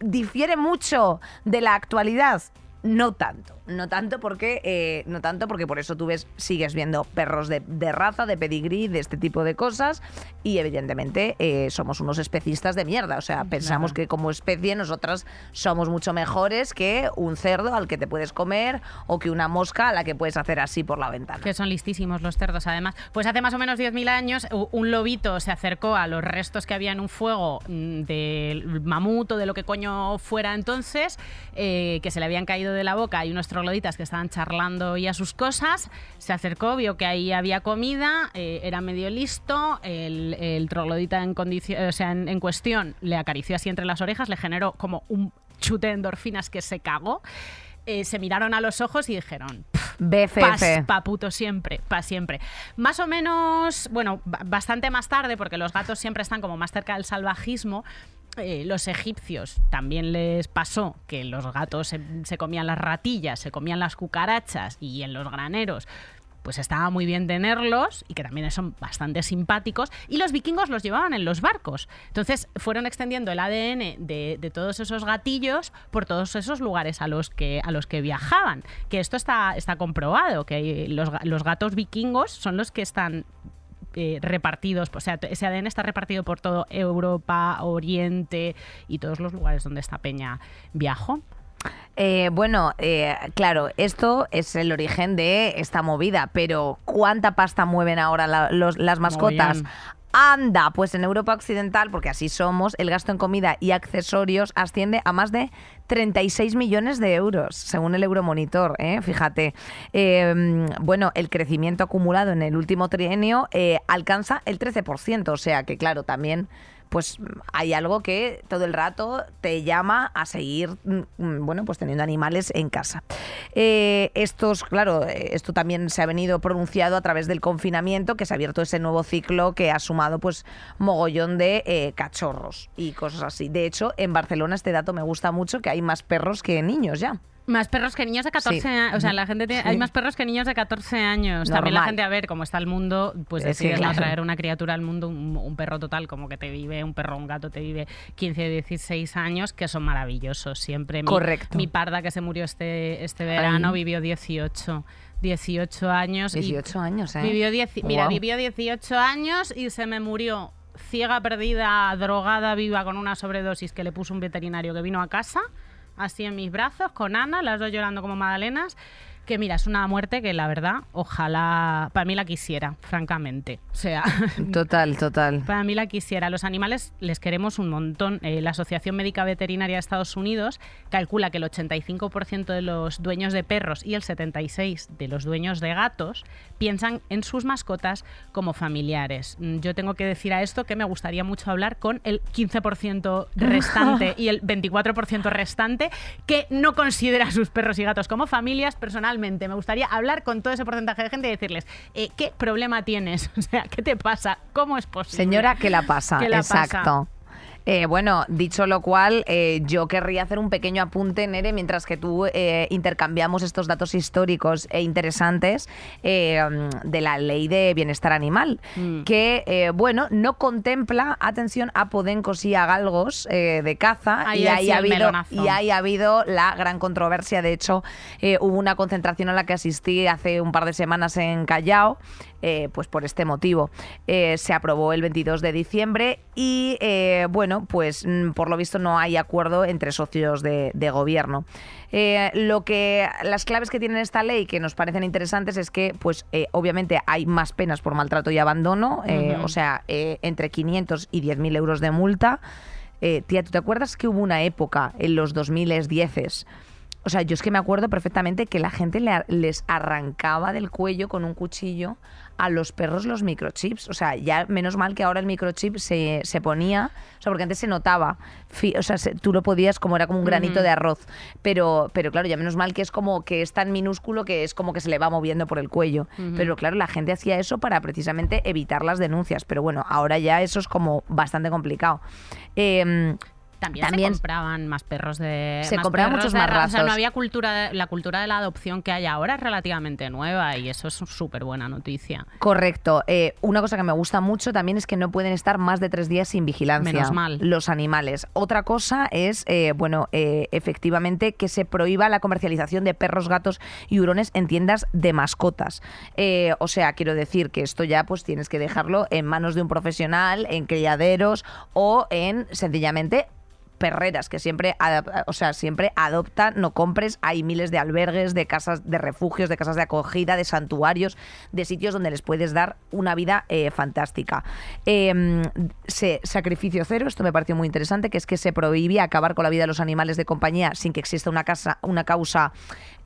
Difiere mucho de la actualidad. No tanto, no tanto porque eh, no tanto porque por eso tú ves sigues viendo perros de, de raza, de pedigrí, de este tipo de cosas y evidentemente eh, somos unos especistas de mierda, o sea pensamos que como especie nosotras somos mucho mejores que un cerdo al que te puedes comer o que una mosca a la que puedes hacer así por la ventana. Que son listísimos los cerdos, además. Pues hace más o menos 10.000 años, un lobito se acercó a los restos que había en un fuego mm, del mamut o de lo que coño fuera entonces, eh, que se le habían caído de la boca y unos trogloditas que estaban charlando y a sus cosas. Se acercó, vio que ahí había comida, eh, era medio listo. El, el troglodita en, o sea, en, en cuestión le acarició así entre las orejas, le generó como un chute de endorfinas que se cagó. Eh, se miraron a los ojos y dijeron, BFF. Pa, puto siempre, pa siempre. Más o menos, bueno, ba- bastante más tarde, porque los gatos siempre están como más cerca del salvajismo. Eh, los egipcios también les pasó que los gatos se, comían las ratillas, se comían las cucarachas y en los graneros pues estaba muy bien tenerlos y que también son bastante simpáticos. Y los vikingos los llevaban en los barcos. Entonces fueron extendiendo el ADN de, de todos esos gatillos por todos esos lugares a los que, a los que viajaban. Que esto está, está comprobado, que los, los gatos vikingos son los que están eh, repartidos, o sea, ese ADN está repartido por todo Europa, Oriente y todos los lugares donde esta peña viajó. Eh, bueno, eh, claro, esto es el origen de esta movida, pero ¿cuánta pasta mueven ahora la- los- las mascotas? Anda, pues en Europa Occidental, porque así somos, el gasto en comida y accesorios asciende a más de 36 millones de euros, según el Euromonitor, ¿eh? fíjate. Eh, bueno, el crecimiento acumulado en el último trienio eh, alcanza el 13%, o sea que claro, también pues hay algo que todo el rato te llama a seguir, mm, mm, bueno, pues teniendo animales en casa. Eh, estos, claro, eh, esto también se ha venido pronunciado a través del confinamiento, que se ha abierto ese nuevo ciclo que ha sumado, pues, mogollón de eh, cachorros y cosas así. De hecho, en Barcelona este dato me gusta mucho, que hay más perros que niños ya. Más perros que niños de 14 Sí. años. O sea, la gente tiene- Sí. hay más perros que niños de 14 años. También la gente, a ver cómo está el mundo, pues Es que, decides no traer una criatura al mundo, un, un perro total, como que te vive, un perro, un gato te vive 15, 16 años, que son maravillosos siempre. Mi, Correcto. Mi parda que se murió este, este verano Ay. vivió 18. 18 años. y 18 años, ¿eh? Vivió 10, mira, vivió 18 años y se me murió ciega, perdida, drogada, viva con una sobredosis que le puso un veterinario que vino a casa, así en mis brazos, con Ana, las dos llorando como magdalenas. Que mira, es una muerte que la verdad, ojalá, para mí la quisiera, francamente. O sea, Total, total. para mí la quisiera. Los animales les queremos un montón. Eh, la Asociación Médica Veterinaria de Estados Unidos calcula que el 85% de los dueños de perros y el 76% de los dueños de gatos piensan en sus mascotas como familiares. Mm, Yo tengo que decir a esto que me gustaría mucho hablar con el 15% restante y el 24% restante que no considera a sus perros y gatos como familias personalmente. Me gustaría hablar con todo ese porcentaje de gente y decirles, eh, ¿qué problema tienes? O sea, ¿qué te pasa? ¿Cómo es posible? Señora, ¿qué la pasa? ¿Qué la pasa? Eh, bueno, dicho lo cual, eh, yo querría hacer un pequeño apunte, Nere, mientras que tú eh, intercambiamos estos datos históricos e interesantes de la ley de bienestar animal, Mm. que, bueno, no contempla, atención, a podencos y a galgos de caza, Ahí y ahí ha, habido, melonazo. y ahí ha habido la gran controversia. De hecho, hubo una concentración a la que asistí hace un par de semanas en Callao, pues por este motivo. Se aprobó el 22 de diciembre y, eh, bueno, pues mm, por lo visto no hay acuerdo entre socios de, de gobierno. Eh, lo que las claves que tiene esta ley que nos parecen interesantes es que, pues, eh, obviamente hay más penas por maltrato y abandono, eh, o sea, entre 500 y 10.000 euros de multa. Tía, ¿tú te acuerdas que hubo una época en los 2010 o sea, yo es que me acuerdo perfectamente que la gente le les arrancaba del cuello con un cuchillo a los perros los microchips. O sea, ya menos mal que ahora el microchip se, se ponía, o sea, porque antes se notaba, o sea, se- tú lo podías como era como un granito de arroz. Pero, pero claro, ya menos mal que es como que es tan minúsculo que es como que se le va moviendo por el cuello. Pero claro, la gente hacía eso para precisamente evitar las denuncias. Pero bueno, ahora ya eso es como bastante complicado. Em, También, También- se compraban más perros de. Se más compraban muchos más ra- O sea, razas. no había cultura. de- la cultura de la adopción que hay ahora es relativamente nueva y eso es súper buena noticia. Correcto. Eh, una cosa que me gusta mucho también es que no pueden estar más de tres días sin vigilancia. Menos mal. Los animales. Otra cosa es, eh, bueno, eh, efectivamente que se prohíba la comercialización de perros, gatos y hurones en tiendas de mascotas. O sea, quiero decir que esto ya pues tienes que dejarlo en manos de un profesional, en criaderos o en sencillamente perreras, que siempre, o sea, siempre adopta, no compres. Hay miles de albergues, de casas de refugios, de casas de acogida, de santuarios, de sitios donde les puedes dar una vida eh, fantástica. Eh, se- sacrificio cero, esto me pareció muy interesante, que es que se prohibía acabar con la vida de los animales de compañía sin que exista una, casa, una causa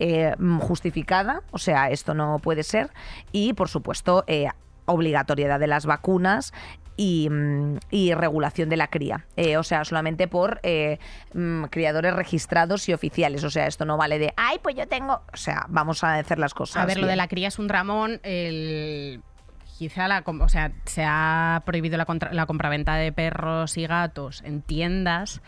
eh, justificada. O sea, esto no puede ser. Y, por supuesto, eh, obligatoriedad de las vacunas y, mm, y regulación de la cría. Eh, o sea, solamente por eh, mm, criadores registrados y oficiales. O sea, esto no vale de, ay, pues yo tengo... O sea, vamos a hacer las cosas. A ver, lo de la cría es un ramón. El... Quizá la, o sea, se ha prohibido la, contra- la compraventa de perros y gatos en tiendas,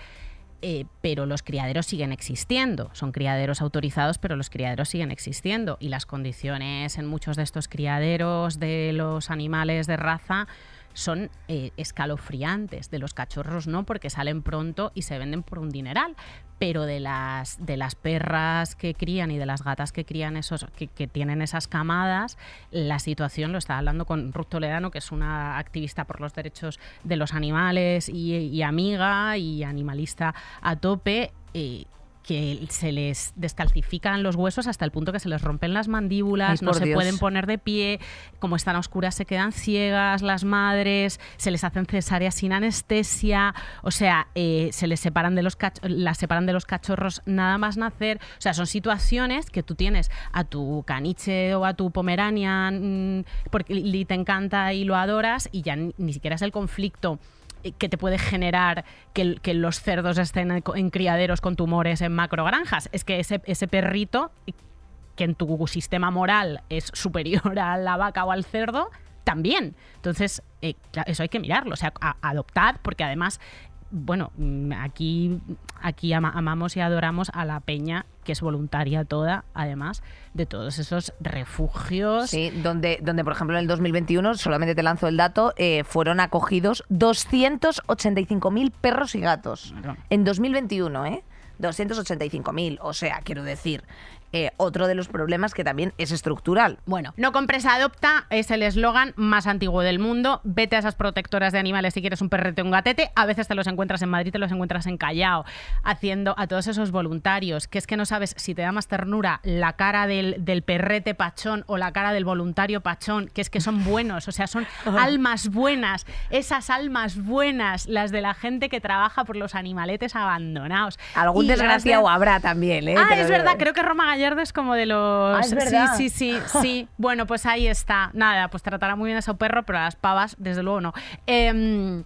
eh, pero los criaderos siguen existiendo. Son criaderos autorizados, pero los criaderos siguen existiendo. Y las condiciones en muchos de estos criaderos de los animales de raza son eh, escalofriantes. De los cachorros no, porque salen pronto y se venden por un dineral. Pero de las, de las perras que crían y de las gatas que crían esos, que, tienen esas camadas, la situación, lo estaba hablando con Ruth Toledano, que es una activista por los derechos de los animales y, y amiga y animalista a tope. eh, que se les descalcifican los huesos hasta el punto que se les rompen las mandíbulas, Ay, no se Dios. pueden poner de pie, como están a oscuras se quedan ciegas las madres, se les hacen cesáreas sin anestesia, o sea, eh, se les separan de los las separan de los cachorros nada más nacer, o sea, son situaciones que tú tienes a tu caniche o a tu pomeranian mm, porque te encanta y lo adoras y ya ni, ni siquiera es el conflicto que te puede generar que, los cerdos estén en, criaderos con tumores en macrogranjas. Es que ese, ese perrito, que en tu sistema moral es superior a la vaca o al cerdo, también. Entonces, eh, eso hay que mirarlo. O sea, a- adoptad, porque además, bueno, mm, aquí, aquí ama- amamos y adoramos a la peña, que es voluntaria toda, además, de todos esos refugios. Sí, donde, donde, por ejemplo, en el 2021, solamente te lanzo el dato, eh, fueron acogidos 285.000 perros y gatos. Claro. En 2021, ¿eh? 285.000. O sea, quiero decir, eh, otro de los problemas que también es estructural. Bueno, no compres adopta es el eslogan más antiguo del mundo. Vete a esas protectoras de animales si quieres un perrete o un gatete. A veces te los encuentras en Madrid, te los encuentras en Callao, haciendo a todos esos voluntarios, que es que no sabes si te da más ternura la cara del, del perrete pachón o la cara del voluntario pachón, que es que son buenos, o sea, son almas buenas, esas almas buenas, las de la gente que trabaja por los animaletes abandonados. Algún Y de- desgraciado habrá también, ¿eh? Ah, Te lo es verdad, creo que Roma Gallardo es como de los... Ah, es verdad. Sí, sí, sí, sí. Bueno, pues ahí está. Nada, pues tratará muy bien a su perro, pero a las pavas, desde luego, no. Em,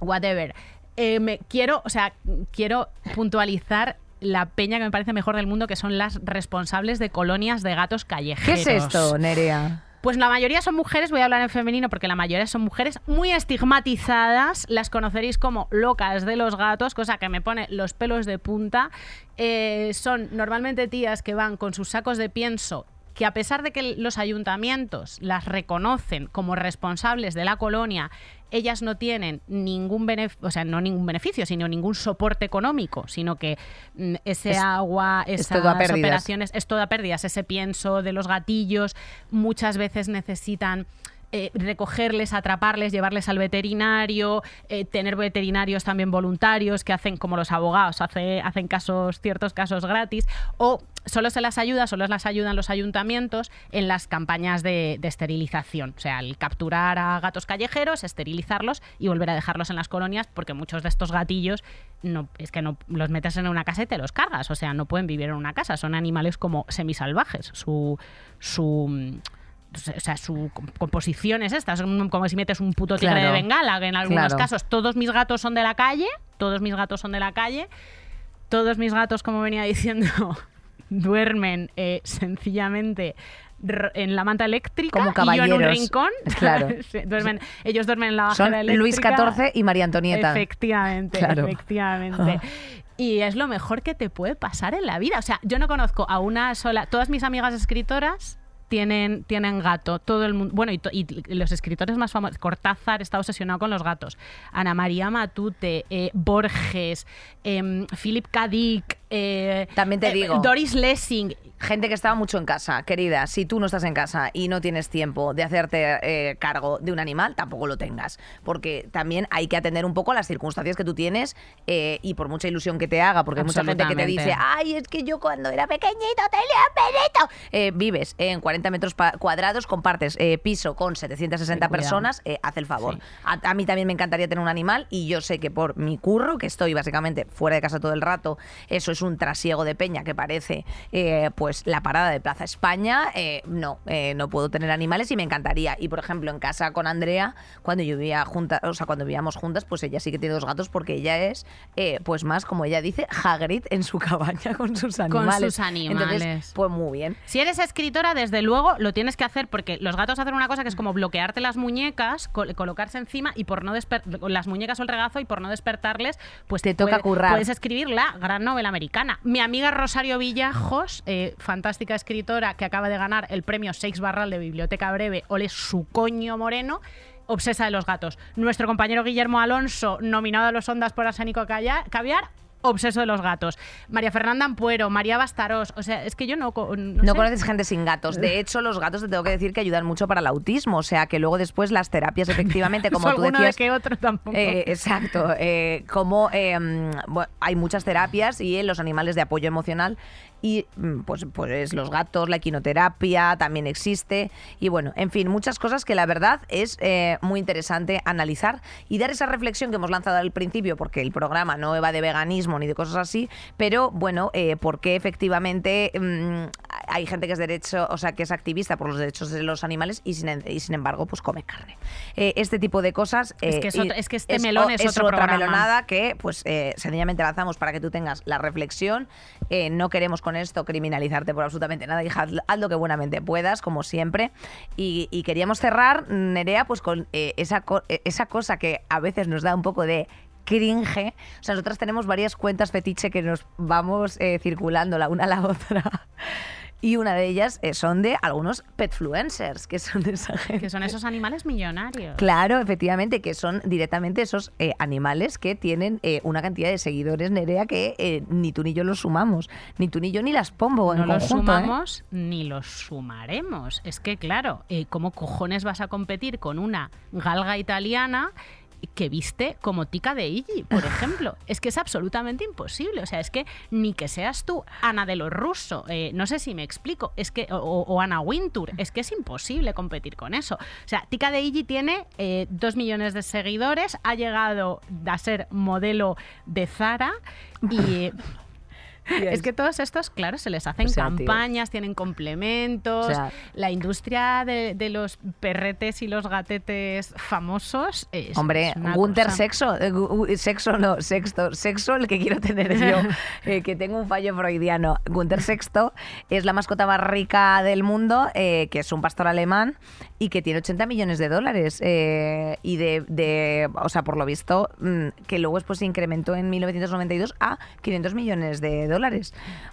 whatever. Eh, me, quiero, o sea, quiero puntualizar la peña que me parece mejor del mundo, que son las responsables de colonias de gatos ¿Qué callejeros. es esto, Nerea? Pues la mayoría son mujeres, voy a hablar en femenino porque la mayoría son mujeres muy estigmatizadas, las conoceréis como locas de los gatos, cosa que me pone los pelos de punta. Eh, son normalmente tías que van con sus sacos de pienso que a pesar de que los ayuntamientos las reconocen como responsables de la colonia, ellas no tienen ningún beneficio, o sea, no ningún beneficio, sino ningún soporte económico, sino que mm, ese Es- agua, es esas pérdidas. operaciones es todo a pérdidas. Ese pienso de los gatillos muchas veces necesitan eh, recogerles, atraparles, llevarles al veterinario, eh, tener veterinarios también voluntarios que hacen como los abogados, hace- hacen casos, ciertos casos gratis, o solo se las ayuda, solo las ayudan los ayuntamientos en las campañas de, de esterilización. O sea, el capturar a gatos callejeros, esterilizarlos y volver a dejarlos en las colonias, porque muchos de estos gatillos no, es que no los metes en una casa y te los cargas. O sea, no pueden vivir en una casa. Son animales como semisalvajes. Su. su o sea, su com- composición es esta, son como si metes un puto tigre Claro. de bengala, que en algunos Claro. casos todos mis gatos son de la calle, todos mis gatos son de la calle, todos mis gatos, como venía diciendo, duermen eh, sencillamente en la manta eléctrica Como y yo en un rincón. Claro. Duermen, ellos duermen en la Son bajera eléctrica. Luis XIV y María Antonieta. Efectivamente, Claro. efectivamente. Y es lo mejor que te puede pasar en la vida. O sea, yo no conozco a una sola. Todas mis amigas escritoras tienen, tienen gato. Todo el mundo. Bueno, y, to- y los escritores más famosos. Cortázar está obsesionado con los gatos. Ana María Matute, eh, Borges, em, Philip K. Dick. Eh, También te eh, digo. Doris Lessing. Gente que estaba mucho en casa, querida, si tú no estás en casa y no tienes tiempo de hacerte eh, cargo de un animal, tampoco lo tengas. Porque también hay que atender un poco a las circunstancias que tú tienes eh, y por mucha ilusión que te haga, porque hay mucha gente que te dice, ay, es que yo cuando era pequeñito tenía un perrito. Vives en 40 metros cuadrados, compartes piso con 760 Ten cuidado. personas, haz el favor. Sí. A, a mí también me encantaría tener un animal y yo sé que por mi curro, que estoy básicamente fuera de casa todo el rato, eso es un trasiego de peña que parece eh, pues la parada de Plaza España. eh, no, eh, no puedo tener animales y me encantaría. Y por ejemplo, en casa con Andrea, cuando yo vivía juntas, o sea, cuando vivíamos juntas, pues ella sí que tiene dos gatos porque ella es, pues más, como ella dice, Hagrid en su cabaña con sus animales. sus animales. Entonces, pues muy bien. Si eres escritora, desde luego lo tienes que hacer porque los gatos hacen una cosa que es como bloquearte las muñecas, col- colocarse encima y por no desper las muñecas o el regazo y por no despertarles, pues Te toca puede- currar. Puedes escribir la gran novela americana. Mi amiga Rosario Villajos, eh, fantástica escritora que acaba de ganar el premio Seix Barral de Biblioteca Breve, ole su coño moreno. Obsesa de los gatos. Nuestro compañero Guillermo Alonso, nominado a los Ondas por Arsénico Caviar, obseso de los gatos. María Fernanda Ampuero, María Bastarós. O sea, es que yo no. No, No sé. conoces gente sin gatos. De hecho, los gatos te tengo que decir que ayudan mucho para el autismo. O sea, que luego después las terapias, efectivamente, como tú de decías. que otro tampoco. Eh, exacto. eh, como eh, bueno, hay muchas terapias y en los animales de apoyo emocional y mm, pues, pues los gatos, la equinoterapia también existe y bueno, en fin, muchas cosas que la verdad es eh, muy interesante analizar y dar esa reflexión que hemos lanzado al principio porque el programa no va de veganismo ni de cosas así, pero bueno, eh, porque efectivamente mm, hay gente que es derecho, o sea, que es activista por los derechos de los animales y sin, y sin embargo pues come carne. Eh, este tipo de cosas Es eh, que es otro- es que este melón o- es otro otra programa. melonada que pues eh, sencillamente lanzamos para que tú tengas la reflexión. No queremos con esto criminalizarte por absolutamente nada, hija, haz, lo que buenamente puedas, como siempre. Y, queríamos cerrar, Nerea, pues con eh, esa, eh, esa cosa que a veces nos da un poco de cringe. O sea, nosotras tenemos varias cuentas fetiche que nos vamos eh, circulando la una a la otra. Y una de ellas eh, son de algunos petfluencers, que son de esa gente. Que son esos animales millonarios. Claro, efectivamente, que son directamente esos eh, animales que tienen eh, una cantidad de seguidores, Nerea, que eh, ni tú ni yo los sumamos. Ni tú ni yo ni las pombo en no los conjunto. sumamos ni los sumaremos. Es que, claro, ¿cómo cojones vas a competir con una galga italiana que viste como tica de Iggy, por ejemplo? es que es absolutamente imposible. O sea, es que ni que seas tú Ana de los Russo, eh, no sé si me explico, es que o, o Ana Wintour, es que es imposible competir con eso. O sea, Tika de Iggy tiene eh, dos millones de seguidores, ha llegado a ser modelo de Zara y... Es que todos estos, claro, se les hacen O sea, tío. campañas, tienen complementos. O sea- la industria de, de los perretes y los gatetes famosos es. Hombre, es Gunter cosa- sexo, eh, sexo no, sexto, sexo el que quiero tener yo, eh, que tengo un fallo freudiano. Gunter sexto es la mascota más rica del mundo, eh, que es un pastor alemán y que tiene 80 millones de dólares eh, y de, de- o sea, por lo visto, mm, que luego después se incrementó en 1992 a 500 millones de dólares.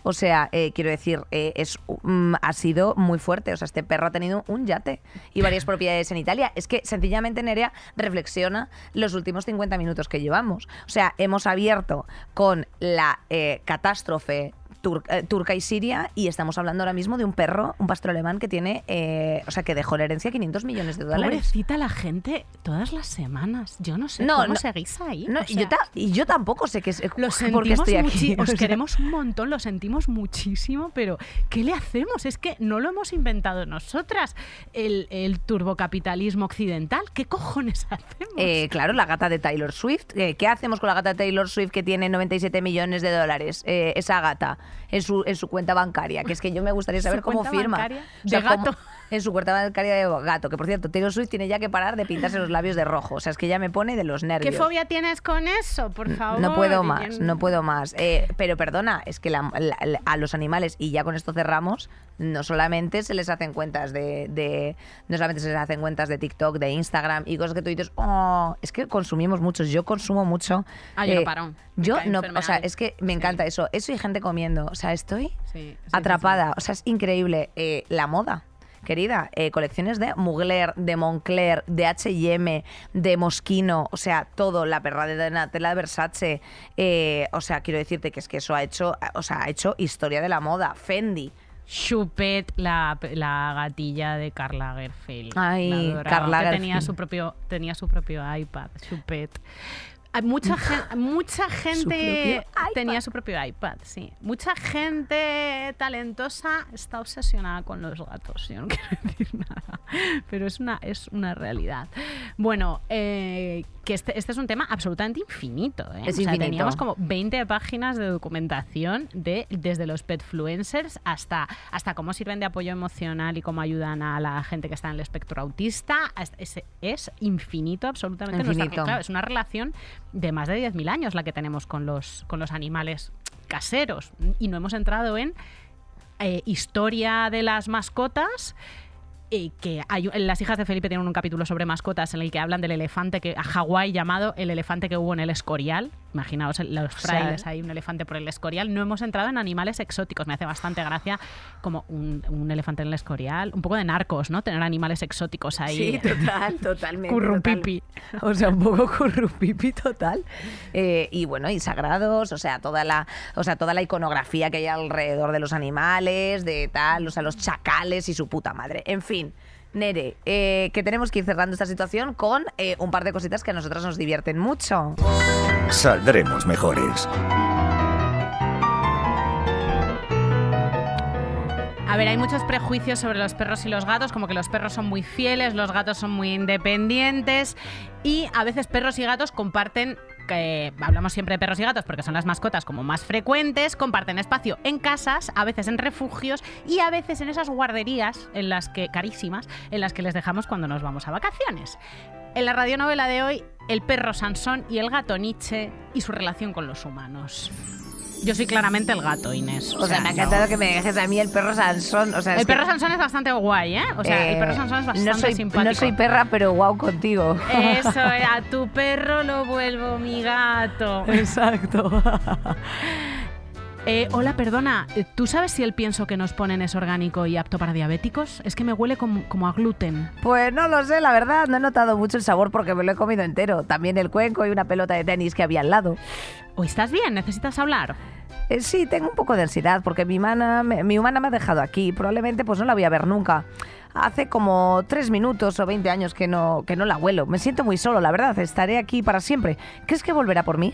O sea, eh, quiero decir, eh, es mm, ha sido muy fuerte. O sea, este perro ha tenido un yate y varias propiedades en Italia. Es que sencillamente Nerea reflexiona los últimos 50 minutos que llevamos. O sea, hemos abierto con la eh, catástrofe tur- eh, turca y siria y estamos hablando ahora mismo de un perro, un pastor alemán que tiene, eh, o sea, que dejó la herencia 500 millones de dólares. Pobrecita la gente todas las semanas. Yo no sé No, cómo no. seguís ahí. No, O y, yo y tampoco sé que es lo porque sentimos estoy aquí. Os queremos un montón, lo sentimos muchísimo, pero ¿qué le hacemos? Es que no lo hemos inventado nosotras, el, el turbocapitalismo occidental. ¿Qué cojones hacemos? Eh, claro, la gata de Taylor Swift. Eh, ¿Qué hacemos con la gata de Taylor Swift que tiene 97 millones de dólares? eh, esa gata en su, en su cuenta bancaria. Que es que yo me gustaría ¿Su saber cómo firma. O sea, ¿De cómo- gato? En su cuenta bancaria de gato. Que por cierto, Taylor Swift tiene ya que parar de pintarse los labios de rojo. O sea, es que ya me pone de los ¿Qué nervios. fobia tienes con eso? Por favor. No puedo más, no puedo más. Eh, pero perdona, es que la- la- la- a los animales, y ya con esto cerramos, no solamente se les hacen cuentas de, de- no solamente se les hacen cuentas de TikTok, de Instagram y cosas que tú dices, oh, es que consumimos muchos, yo consumo mucho. Ah, yo no Eh, paro. Yo no, o sea, es que me Sí. encanta eso, eso y gente comiendo, o sea, estoy Sí, sí, sí, atrapada, o sea, es increíble. Eh, la moda querida, eh, colecciones de Mugler, de Moncler, de H&M, de Moschino, o sea, todo, la perra de Donatella de Versace, eh, o sea, quiero decirte que es que eso ha hecho, o sea, ha hecho historia de la moda, Fendi. Chupet, la, la gatilla de Karl Lagerfeld. Ay, La que Lagerfeld. tenía su propio tenía su propio iPad, Chupet. Hay Mucha, gen- mucha gente tenía su propio iPad, sí. Mucha gente talentosa está obsesionada con los gatos. Yo no quiero decir nada, pero es una, es una realidad. Bueno, eh, que este, este es un tema absolutamente infinito. ¿eh? Es O sea, infinito. teníamos como 20 páginas de documentación de desde los petfluencers hasta, hasta cómo sirven de apoyo emocional y cómo ayudan a la gente que está en el espectro autista. Es, es infinito absolutamente. nuestra- Infinito. claro, es una relación de más de 10.000 años la que tenemos con los, con los animales caseros. Y no hemos entrado en eh, historia de las mascotas. Eh, que hay, las hijas de Felipe tienen un capítulo sobre mascotas en el que hablan del elefante que a Hawái llamado el elefante que hubo en el Escorial. Imaginaos los sea, frailes ahí, un elefante por el Escorial. No hemos entrado en animales exóticos. Me hace bastante gracia como un, un elefante en el Escorial. Un poco de narcos, ¿no? Tener animales exóticos ahí. Sí, total, totalmente. Currupipi. total. O sea, un poco currupipi total. Eh, y bueno, y sagrados, o sea, toda la, o sea, toda la iconografía que hay alrededor de los animales, de tal, o sea, los chacales y su puta madre. En fin. Nere, eh, que tenemos que ir cerrando esta situación con eh, un par de cositas que a nosotras nos divierten mucho. Saldremos mejores. A ver, hay muchos prejuicios sobre los perros y los gatos, como que los perros son muy fieles, los gatos son muy independientes y a veces perros y gatos comparten, hablamos siempre de perros y gatos porque son las mascotas como más frecuentes, comparten espacio en casas, a veces en refugios y a veces en esas guarderías en las que carísimas, en las que les dejamos cuando nos vamos a vacaciones. En la radionovela de hoy, el perro Sansón y el gato Nietzsche y su relación con los humanos. Yo soy claramente el gato, Inés. O sea, me ha no. encantado que me dejes a mí el perro Sansón. O sea, El que, perro Sansón es bastante guay, ¿eh? O sea, el perro eh, Sansón es bastante no soy, simpático. No soy perra, pero guau contigo. Eso, eh, a tu perro lo vuelvo mi gato. Exacto. Eh, hola, perdona, eh, ¿tú sabes si el pienso que nos ponen es orgánico y apto para diabéticos? Es que me huele como, como a gluten. Pues no lo sé, la verdad, no he notado mucho el sabor porque me lo he comido entero. También el cuenco y una pelota de tenis que había al lado. ¿O estás bien? ¿Necesitas hablar? Eh, sí, tengo un poco de ansiedad porque mi humana, mi humana me ha dejado aquí. Probablemente pues no la voy a ver nunca. Hace como tres minutos o 20 años que no, que no la huelo. Me siento muy solo, la verdad. Estaré aquí para siempre. ¿Crees que volverá por mí?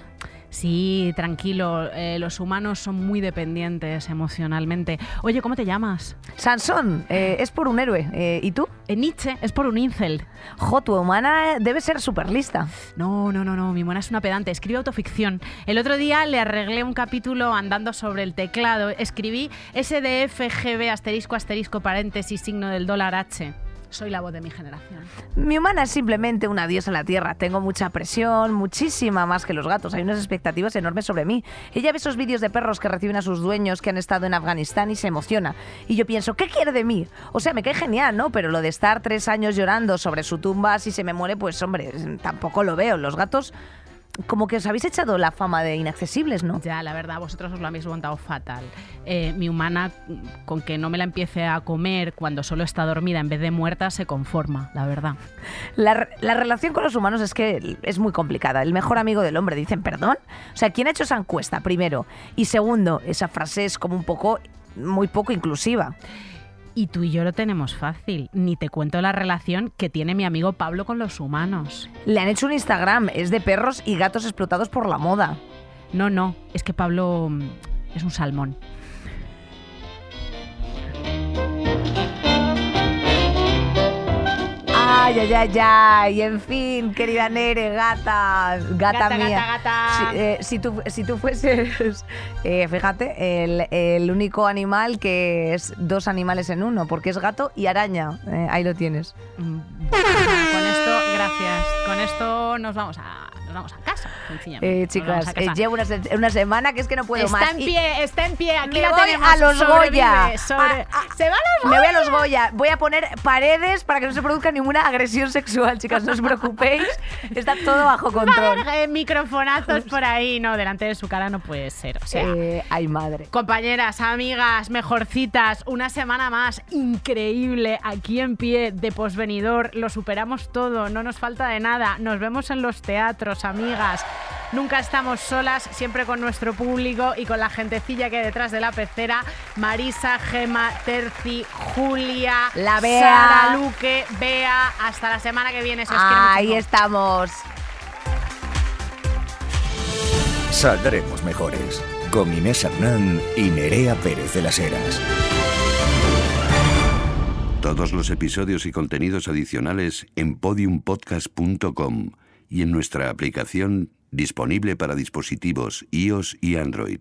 Sí, tranquilo, eh, los humanos son muy dependientes emocionalmente. Oye, ¿cómo te llamas? Sansón, eh, es por un héroe. Eh, ¿Y tú? Nietzsche, es por un incel. Jo, tu humana debe ser súper lista. No, no, no, no, mi mona es una pedante, escribe autoficción. El otro día le arreglé un capítulo andando sobre el teclado, escribí SDFGB asterisco asterisco paréntesis signo del dólar H. Soy la voz de mi generación. Mi humana es simplemente una diosa en la tierra. Tengo mucha presión, muchísima más que los gatos. Hay unas expectativas enormes sobre mí. Ella ve esos vídeos de perros que reciben a sus dueños que han estado en Afganistán y se emociona. Y yo pienso, ¿qué quiere de mí? O sea, me cae genial, ¿no? Pero lo de estar tres años llorando sobre su tumba si se me muere, pues hombre, tampoco lo veo. Los gatos, como que os habéis echado la fama de inaccesibles, ¿no? Ya, la verdad, vosotros os lo habéis montado fatal. Eh, mi humana, con que no me la empiece a comer cuando solo está dormida en vez de muerta, se conforma, la verdad. La, la relación con los humanos es que es muy complicada. El mejor amigo del hombre, dicen, perdón. O sea, ¿quién ha hecho esa encuesta? Primero. Y segundo, esa frase es como un poco, muy poco inclusiva. Y tú y yo lo tenemos fácil. Ni te cuento la relación que tiene mi amigo Pablo con los humanos. Le han hecho un Instagram, es de perros y gatos explotados por la moda. No, no, es que Pablo mm, es un salmón. Ay, ay, ay, ay. En fin, querida Nere, gata, gata, Gata, mía. gata, gata. Si, eh, si tú, si tú fueses, eh, fíjate, el, el único animal que es dos animales en uno, porque es gato y araña. Eh, ahí lo tienes. Mm, Con esto, gracias. Con esto nos vamos a nos vamos a casa. Eh, chicas, eh, llevo una, una, semana que es que no puedo está más. Está en pie, está en pie. Aquí me la voy tenemos. a los Goya. Sobre... Se va a los Goya. Me voy a los Goya. Voy a poner paredes para que no se produzca ninguna agresión sexual, chicas. No os preocupéis. Está todo bajo control. Eh, microfonazos por ahí. No, delante de su cara no puede ser. O sea, eh, ay, madre. Compañeras, amigas, mejorcitas, una semana más increíble aquí en pie de posvenidor. Lo superamos todo, no nos falta de nada. Nos vemos en los teatros, amigas. Nunca estamos solas, siempre con nuestro público y con la gentecilla que hay detrás de la pecera. Marisa, Gema, Terci, Julia, la Bea, Sara, Luque, Bea. Hasta la semana que viene. Ahí estamos. Saldremos mejores. Con Inés Hernán y Nerea Pérez de las Heras. Todos los episodios y contenidos adicionales en podiumpodcast.com y en nuestra aplicación disponible para dispositivos iOS y Android.